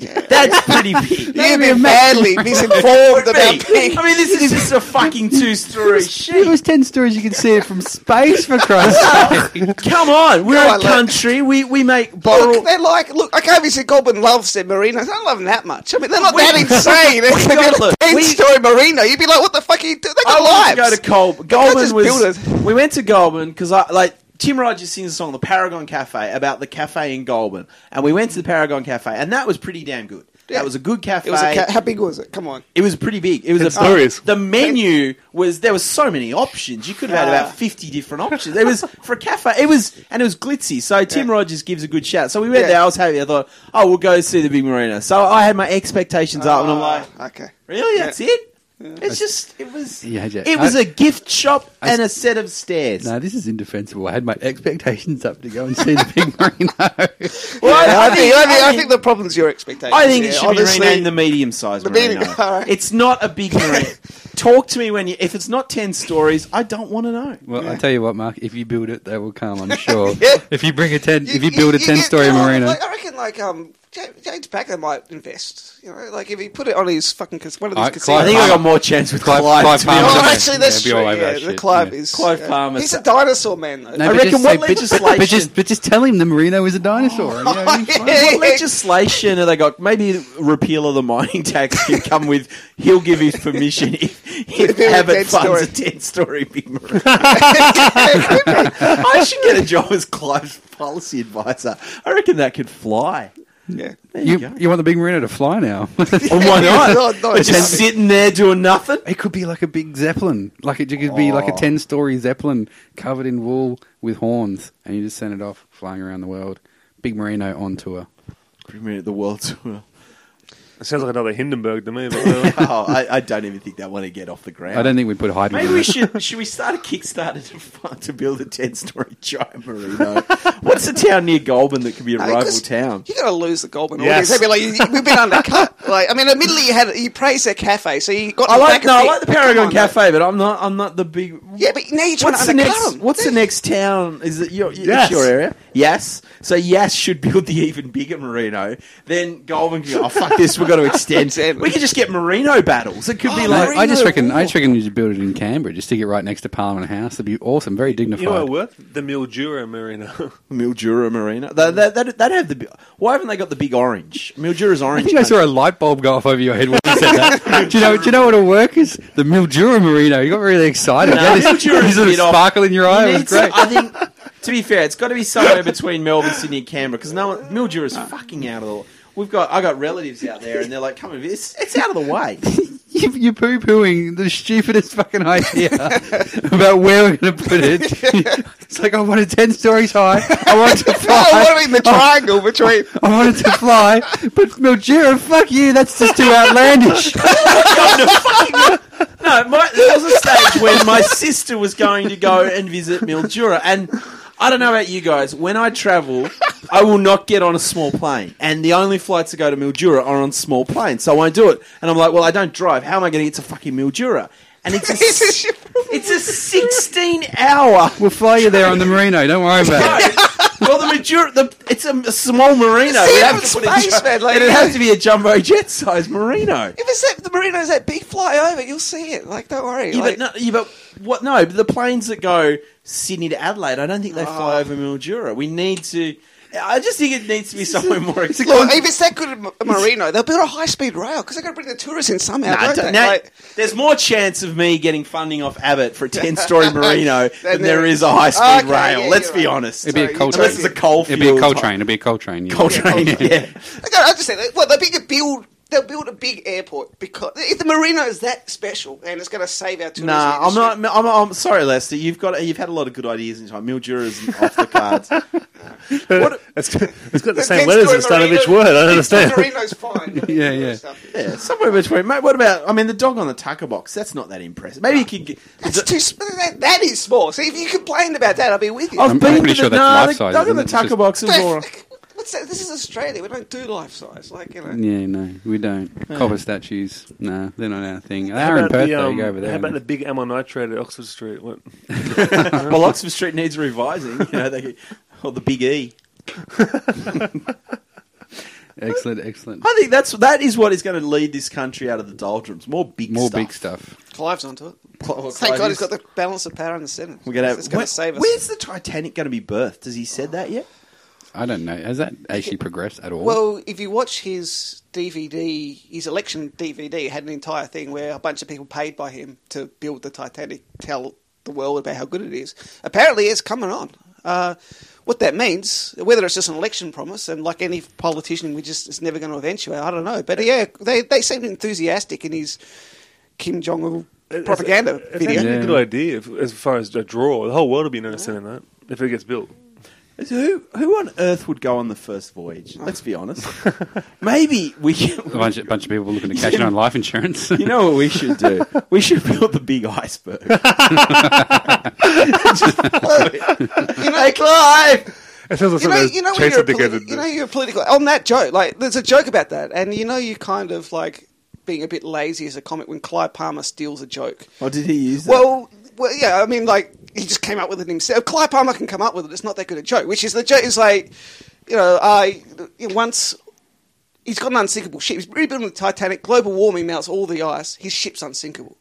Yeah. That's pretty big. You've be a been massive- badly misinformed about be. I mean, this is just a fucking two-story If it sheet. was ten stories, you could see it from space for Christ's sake. Come on, we're Come a on, look. country. We we make Look, they're like, look, I can't be said Goulburn loves their merinos. I don't love them that much. I mean, they're not We- that insane. It's We got- a look, we- 10 story merino. You'd be like, what the fuck are you doing? They I got wanted to lives. go to Col- can't just was. build it. We went to Goulburn because I like Tim Rogers sings a song, the Paragon Cafe, about the cafe in Goulburn, and we went to the Paragon Cafe, and that was pretty damn good. Yeah. That was a good cafe. It was a ca- how big was it? Come on. It was pretty big. It was a stories. The menu was there was so many options. You could have had Ah. about fifty different options. It was for a cafe. It was and it was glitzy. So Tim Yeah. Rogers gives a good shout. So we went Yeah. there. I was happy. I thought, oh, we'll go see the big merino. So I had my expectations up, and I'm like, Ah, okay. really? Yeah. That's it? It's just it was Yeah, yeah. it was I- a gift shop I- and a set of stairs. No, this is indefensible. I had my expectations up to go and see the big Merino. Well, I, I, think, I, think, I think- think the problem's your expectations. I think yeah. it should Honestly, be renamed the medium sized the merino. medium- all right. It's not a big merino. Talk to me when you. If it's not ten stories, I don't want to know. Well, I tell you what, Mark. If you build it, they will come. I'm sure. Yeah. If you bring a ten, if you build a get- ten-story you know, merino, Like, I reckon, like um, Ja- James Packer might invest. You know, like if he put it on his fucking cas- one of these I- casinos. I think I got more chance with Clive- Clive. Clive Palmer. Oh, actually, that's be true. Yeah, that the shit, Clive yeah. is Clive yeah. Palmer. He's a dinosaur man, though. No, I reckon just what say- but- but- legislation- But just, but just tell him the Merino is a dinosaur. and, you know, oh, he's. Yeah. What legislation have they got? Maybe repeal of the mining tax can come with. He'll give his permission if, if Build a Abbott funds 10-story. a ten-story big marina. I should get a job as Clive's policy advisor. I reckon that could fly. Yeah. You, You, you want the big Merino to fly now? Oh, why not? No, no, Just just- sitting there doing nothing. It could be like a big zeppelin. Like it could be like a Oh. ten-story zeppelin covered in wool with horns, and you just send it off flying around the world. Big Merino on tour. Premiere the world tour. It sounds like another Hindenburg to me. But uh, Oh, I, I don't even think they want to get off the ground. I don't think we put hydrogen. Maybe in we it. should. Should we start a Kickstarter to fund, to build a ten-story giant merino? What's the town near Goulburn that could be a No, rival 'cause town? You got to lose the Goulburn Yes. audience. They'd be like, you- we've been undercut. Like, I mean, admittedly, you had you praised their cafe, so you got. I like back no, I like the Paragon on, Cafe, but I'm not. I'm not the big. Yeah, but now you're trying What's to the undercut next? them. What's the next town? Is it your? Yes. It's your area? Yes. So yes should build the even bigger merino. Then Goulburn can go. Oh fuck this! We've got to extend. Exactly. we could just get merino battles. It could be Oh, like. I, I just Merino reckon. I just reckon you should build it in Canberra. Just stick it right next to Parliament House. That'd be awesome. Very dignified. you know what worked? The Mildura Merino. Mildura Marina. That that that that have the. Why haven't they got the big orange? Mildura's I orange. think I saw a light bulb go off over your head when you said that. do you know? Do you know what'll work? Is the Mildura Merino? You got really excited. No, You this, Mildura's sort a of bit off. sparkle in your eye. You It was great. to- I think. To be fair, it's got to be somewhere between Melbourne, Sydney, and Canberra because no one, Mildura's fucking out of the. We've got I got relatives out there, and they're like, "Come over, here. it's, it's out of the way." You, you're poo pooing the stupidest fucking idea about where we're going to put it. it's like I want it ten stories high. I want it to Oh, fly. what I mean, the triangle between. I want it to fly. But Mildura, fuck you. That's just too outlandish. No, my, there was a stage when my sister was going to go and visit Mildura, and I don't know about you guys. When I travel, I will not get on a small plane, and the only flights to go to Mildura are on small planes, so I won't do it. And I'm like, well, I don't drive. How am I going to get to fucking Mildura? And it's a, s- it's a 16 hour. We'll fly you there on the Merino. Don't worry about it. Well, the Mildura, the, it's a, a small merino. It's It'd have to put a space, ju- man, like, it'd have to be a jumbo jet size merino. If it's that, the Merino's that big, fly over, you'll see it. Like, don't worry. Yeah, like, but no, yeah, but what? No, but the planes that go Sydney to Adelaide, I don't think they fly Oh. over Mildura. We need to. I just think it needs to be somewhere more Look, expensive. if it's that good at Merino, they'll build a high speed rail because they're going to bring the tourists in somehow. Nah, don't d- they? now, Like- there's more chance of me getting funding off Abbott for a 10 story Merino than there there- is a high speed Okay, rail. yeah, Let's you're be right. honest. It'd be a Sorry, coal you- train. Unless it's a coal It'd be a fuel coal type- train. It'd be a coal train. yeah. Coal train, yeah. Okay, I just say that. Well, they'll build a build. They'll build a big airport because if the Merino is that special and it's going to save our tourism. Nah, I'm not. I'm, I'm sorry, Lester. You've got. You've had a lot of good ideas in time. Mildura's off the cards. What? It's got, it's got the The same letters at the start of each word. I don't understand. story Merino's fine. Yeah, yeah. Yeah, somewhere between. Mate, what about? I mean, the dog on the tucker box. That's not that impressive. Maybe you could. Get, That's too. That, that is small. See, if you complained about that, I'll be with you. I've I'm- been I'm pretty to sure the, that's no, life the size, dog on the tucker just- box is all. What's that? This is Australia. We don't do life size. Like you know. Yeah, no, we don't. Copper statues, no, they're not our thing. They How are in about Perth, the, though. um, You go over there. How about the big amyl nitrate at Oxford Street? What? well, Oxford Street needs revising. You know, they, or the Big E. excellent, excellent. I think that's that is what is going to lead this country out of the doldrums. More big, More stuff. big stuff. Clive's onto it. Cl- Thank Clive God is- he's got the balance of power in the Senate. We're gonna. It's going to save us. Where's the Titanic going to be birthed? Has he said that yet? I don't know. Has that actually progressed at all? Well, if you watch his DVD, his election DVD had an entire thing where a bunch of people paid by him to build the Titanic, tell the world about how good it is. Apparently, it's coming on. Uh, what that means, whether it's just an election promise, and like any politician, we just it's never going to eventuate. I don't know, but yeah, they they seemed enthusiastic in his Kim Jong Un propaganda It's video. actually Yeah. a good idea if, as far as a draw. The whole world will be interested in that if it gets built. Who who on earth would go on the first voyage? Oh. Let's be honest. Maybe we. a bunch of, bunch of people looking to cash in on life insurance. You know what we should do? We should build the big iceberg. hey, Clive! It sounds like you know, something you know, that when Chaser you're a Dick you know, you're a political. On that joke, like, there's a joke about that, and you know, you kind of like being a bit lazy as a comic when Clive Palmer steals a joke. Or did he use that? Well, well, yeah, I mean, like he just came up with it himself. Clive Palmer can come up with it. It's not that good a joke. Which is the joke is like, you know, I once. He's got an unsinkable ship. He's rebuilding the Titanic. Global warming melts all the ice. His ship's unsinkable.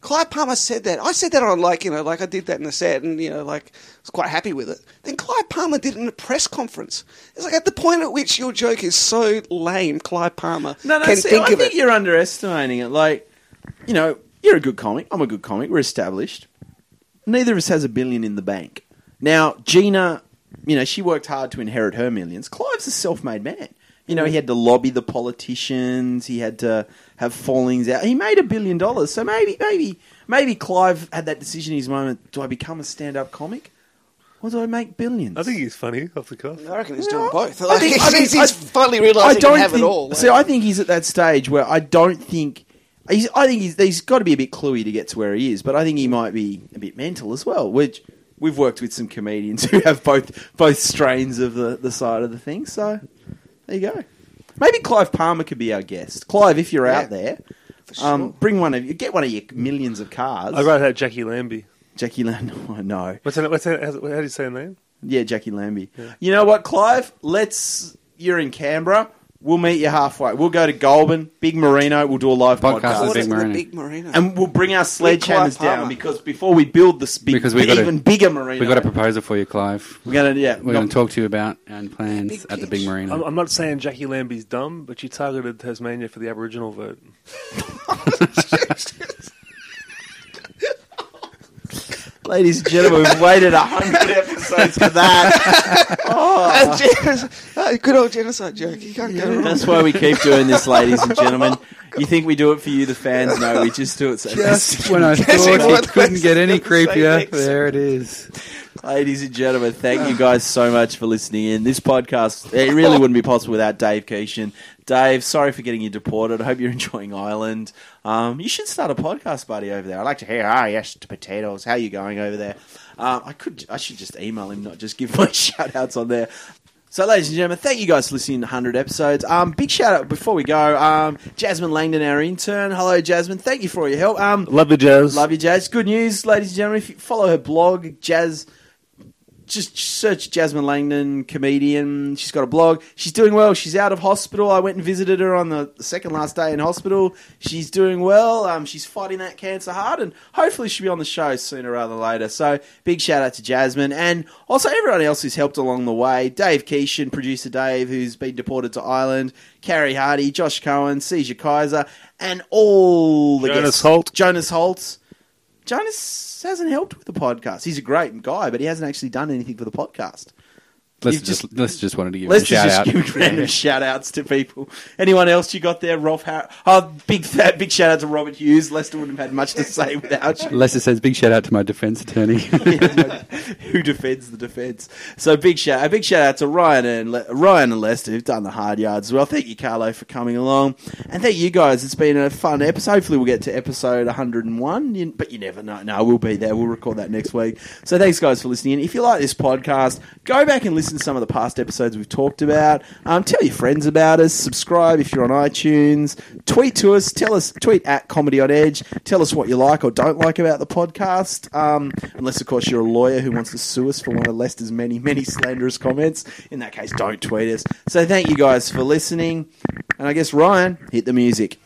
Clive Palmer said that. I said that on like you know like I did that in the set and you know like I was quite happy with it. Then Clive Palmer did it in a press conference. It's like at the point at which your joke is so lame, Clive Palmer no, no, can see, think I of think it. you're underestimating it. Like, you know, you're a good comic. I'm a good comic. We're established. Neither of us has a billion in the bank. Now, Gina, you know, she worked hard to inherit her millions. Clive's a self-made man. You know, he had to lobby the politicians. He had to have fallings out. He made a billion dollars. So maybe, maybe, maybe Clive had that decision in his moment. Do I become a stand-up comic, or do I make billions? I think he's funny off the cuff. I reckon he's doing both. I think- I he's, think- he's I- finally realised he can have think, it all. See, I think he's at that stage where I don't think. He's, I think he's, he's got to be a bit cluey to get to where he is, but I think he might be a bit mental as well. Which we've worked with some comedians who have both both strains of the, the side of the thing. So there you go. Maybe Clive Palmer could be our guest. Clive, if you're Yeah, out there, for um, sure. bring one of you. Get one of your millions of cars. I wrote out Jacqui Lambie. Jacqui Lambie. Oh, no. What's her, what's her, how do you say her name? Yeah, Jacqui Lambie. You know what, Clive? Let's. You're in Canberra. We'll meet you halfway. We'll go to Goulburn, Big Merino. We'll do a live Podcast podcast, with Big Merino. Big Merino. and we'll bring our Clive sledgehammers down Palmer. because before we build this big, Because we got a- even bigger Merino, We've got a proposal for you, Clive. we're gonna yeah, We're going to talk to you about and plans Big at the. Big Marina. I'm, I'm not saying Jacqui Lambie's dumb, but she targeted Tasmania for the Aboriginal vote. Ladies and gentlemen, we've waited a hundred episodes for that. Gen- uh, good old genocide joke. You can't go wrong. That's why we keep doing this, ladies and gentlemen. You think we do it for you, the fans? No, we just do it so. Just when I thought it couldn't get any creepier, there it is. Ladies and gentlemen, thank you guys so much for listening in. This podcast, it really wouldn't be possible without Dave Keeshan. Dave, sorry for getting you deported. I hope you're enjoying Ireland. Um, you should start a podcast, buddy, over there. I'd like to hear, ah, yes, to potatoes. How are you going over there? Um, I could, I should just email him, not just give my shout outs on there. So, ladies and gentlemen, thank you guys for listening to 100 episodes. Um, big shout out before we go. Um, Jasmine Langdon, our intern. Hello, Jasmine. Thank you for all your help. Um, Love you, Jazz. Love you, Jazz. Good news, ladies and gentlemen. If you follow her blog, Jazz just search Jasmine Langdon, comedian. She's got a blog. She's doing well. She's out of hospital. I went and visited her on the second last day in hospital. She's doing well. Um, she's fighting that cancer hard, and hopefully she'll be on the show sooner rather than later. So big shout out to Jasmine, and also everyone else who's helped along the way. Dave Keeshan, producer Dave, who's been deported to Ireland. Carrie Hardy, Josh Cohen, Caesar Kaiser, and all the Jonas guests. Holt. Jonas Holtz. Jonas hasn't helped with the podcast. He's a great guy, but he hasn't actually done anything for the podcast. Let's just, just- let's just wanted to give Let's a shout just out. give random shout outs to people. Anyone else you got there? Rolf Har- Oh, big fat, big shout out to Robert Hughes. Lester wouldn't have had much to say without you. Lester says, "Big shout out to my defence attorney." who defends the defence. So big shout, a big shout out to Ryan and Le- Ryan and Lester who've done the hard yards as well. Thank you, Carlo, for coming along, and thank you guys. It's been a fun episode. Hopefully, we'll get to episode 101. You, but you never know. No, we'll be there. We'll record that next week. So thanks, guys, for listening. If you like this podcast, go back and listen to some of the past episodes we've talked about. Um, tell your friends about us. Subscribe if you're on iTunes. Tweet to us. Tell us. Tweet at Comedy on Edge. Tell us what you like or don't like about the podcast. Um, unless, of course, you're a lawyer who wants to sue us for one of Lester's many, many slanderous comments. In that case, don't tweet us. So thank you guys for listening. And I guess Ryan, hit the music.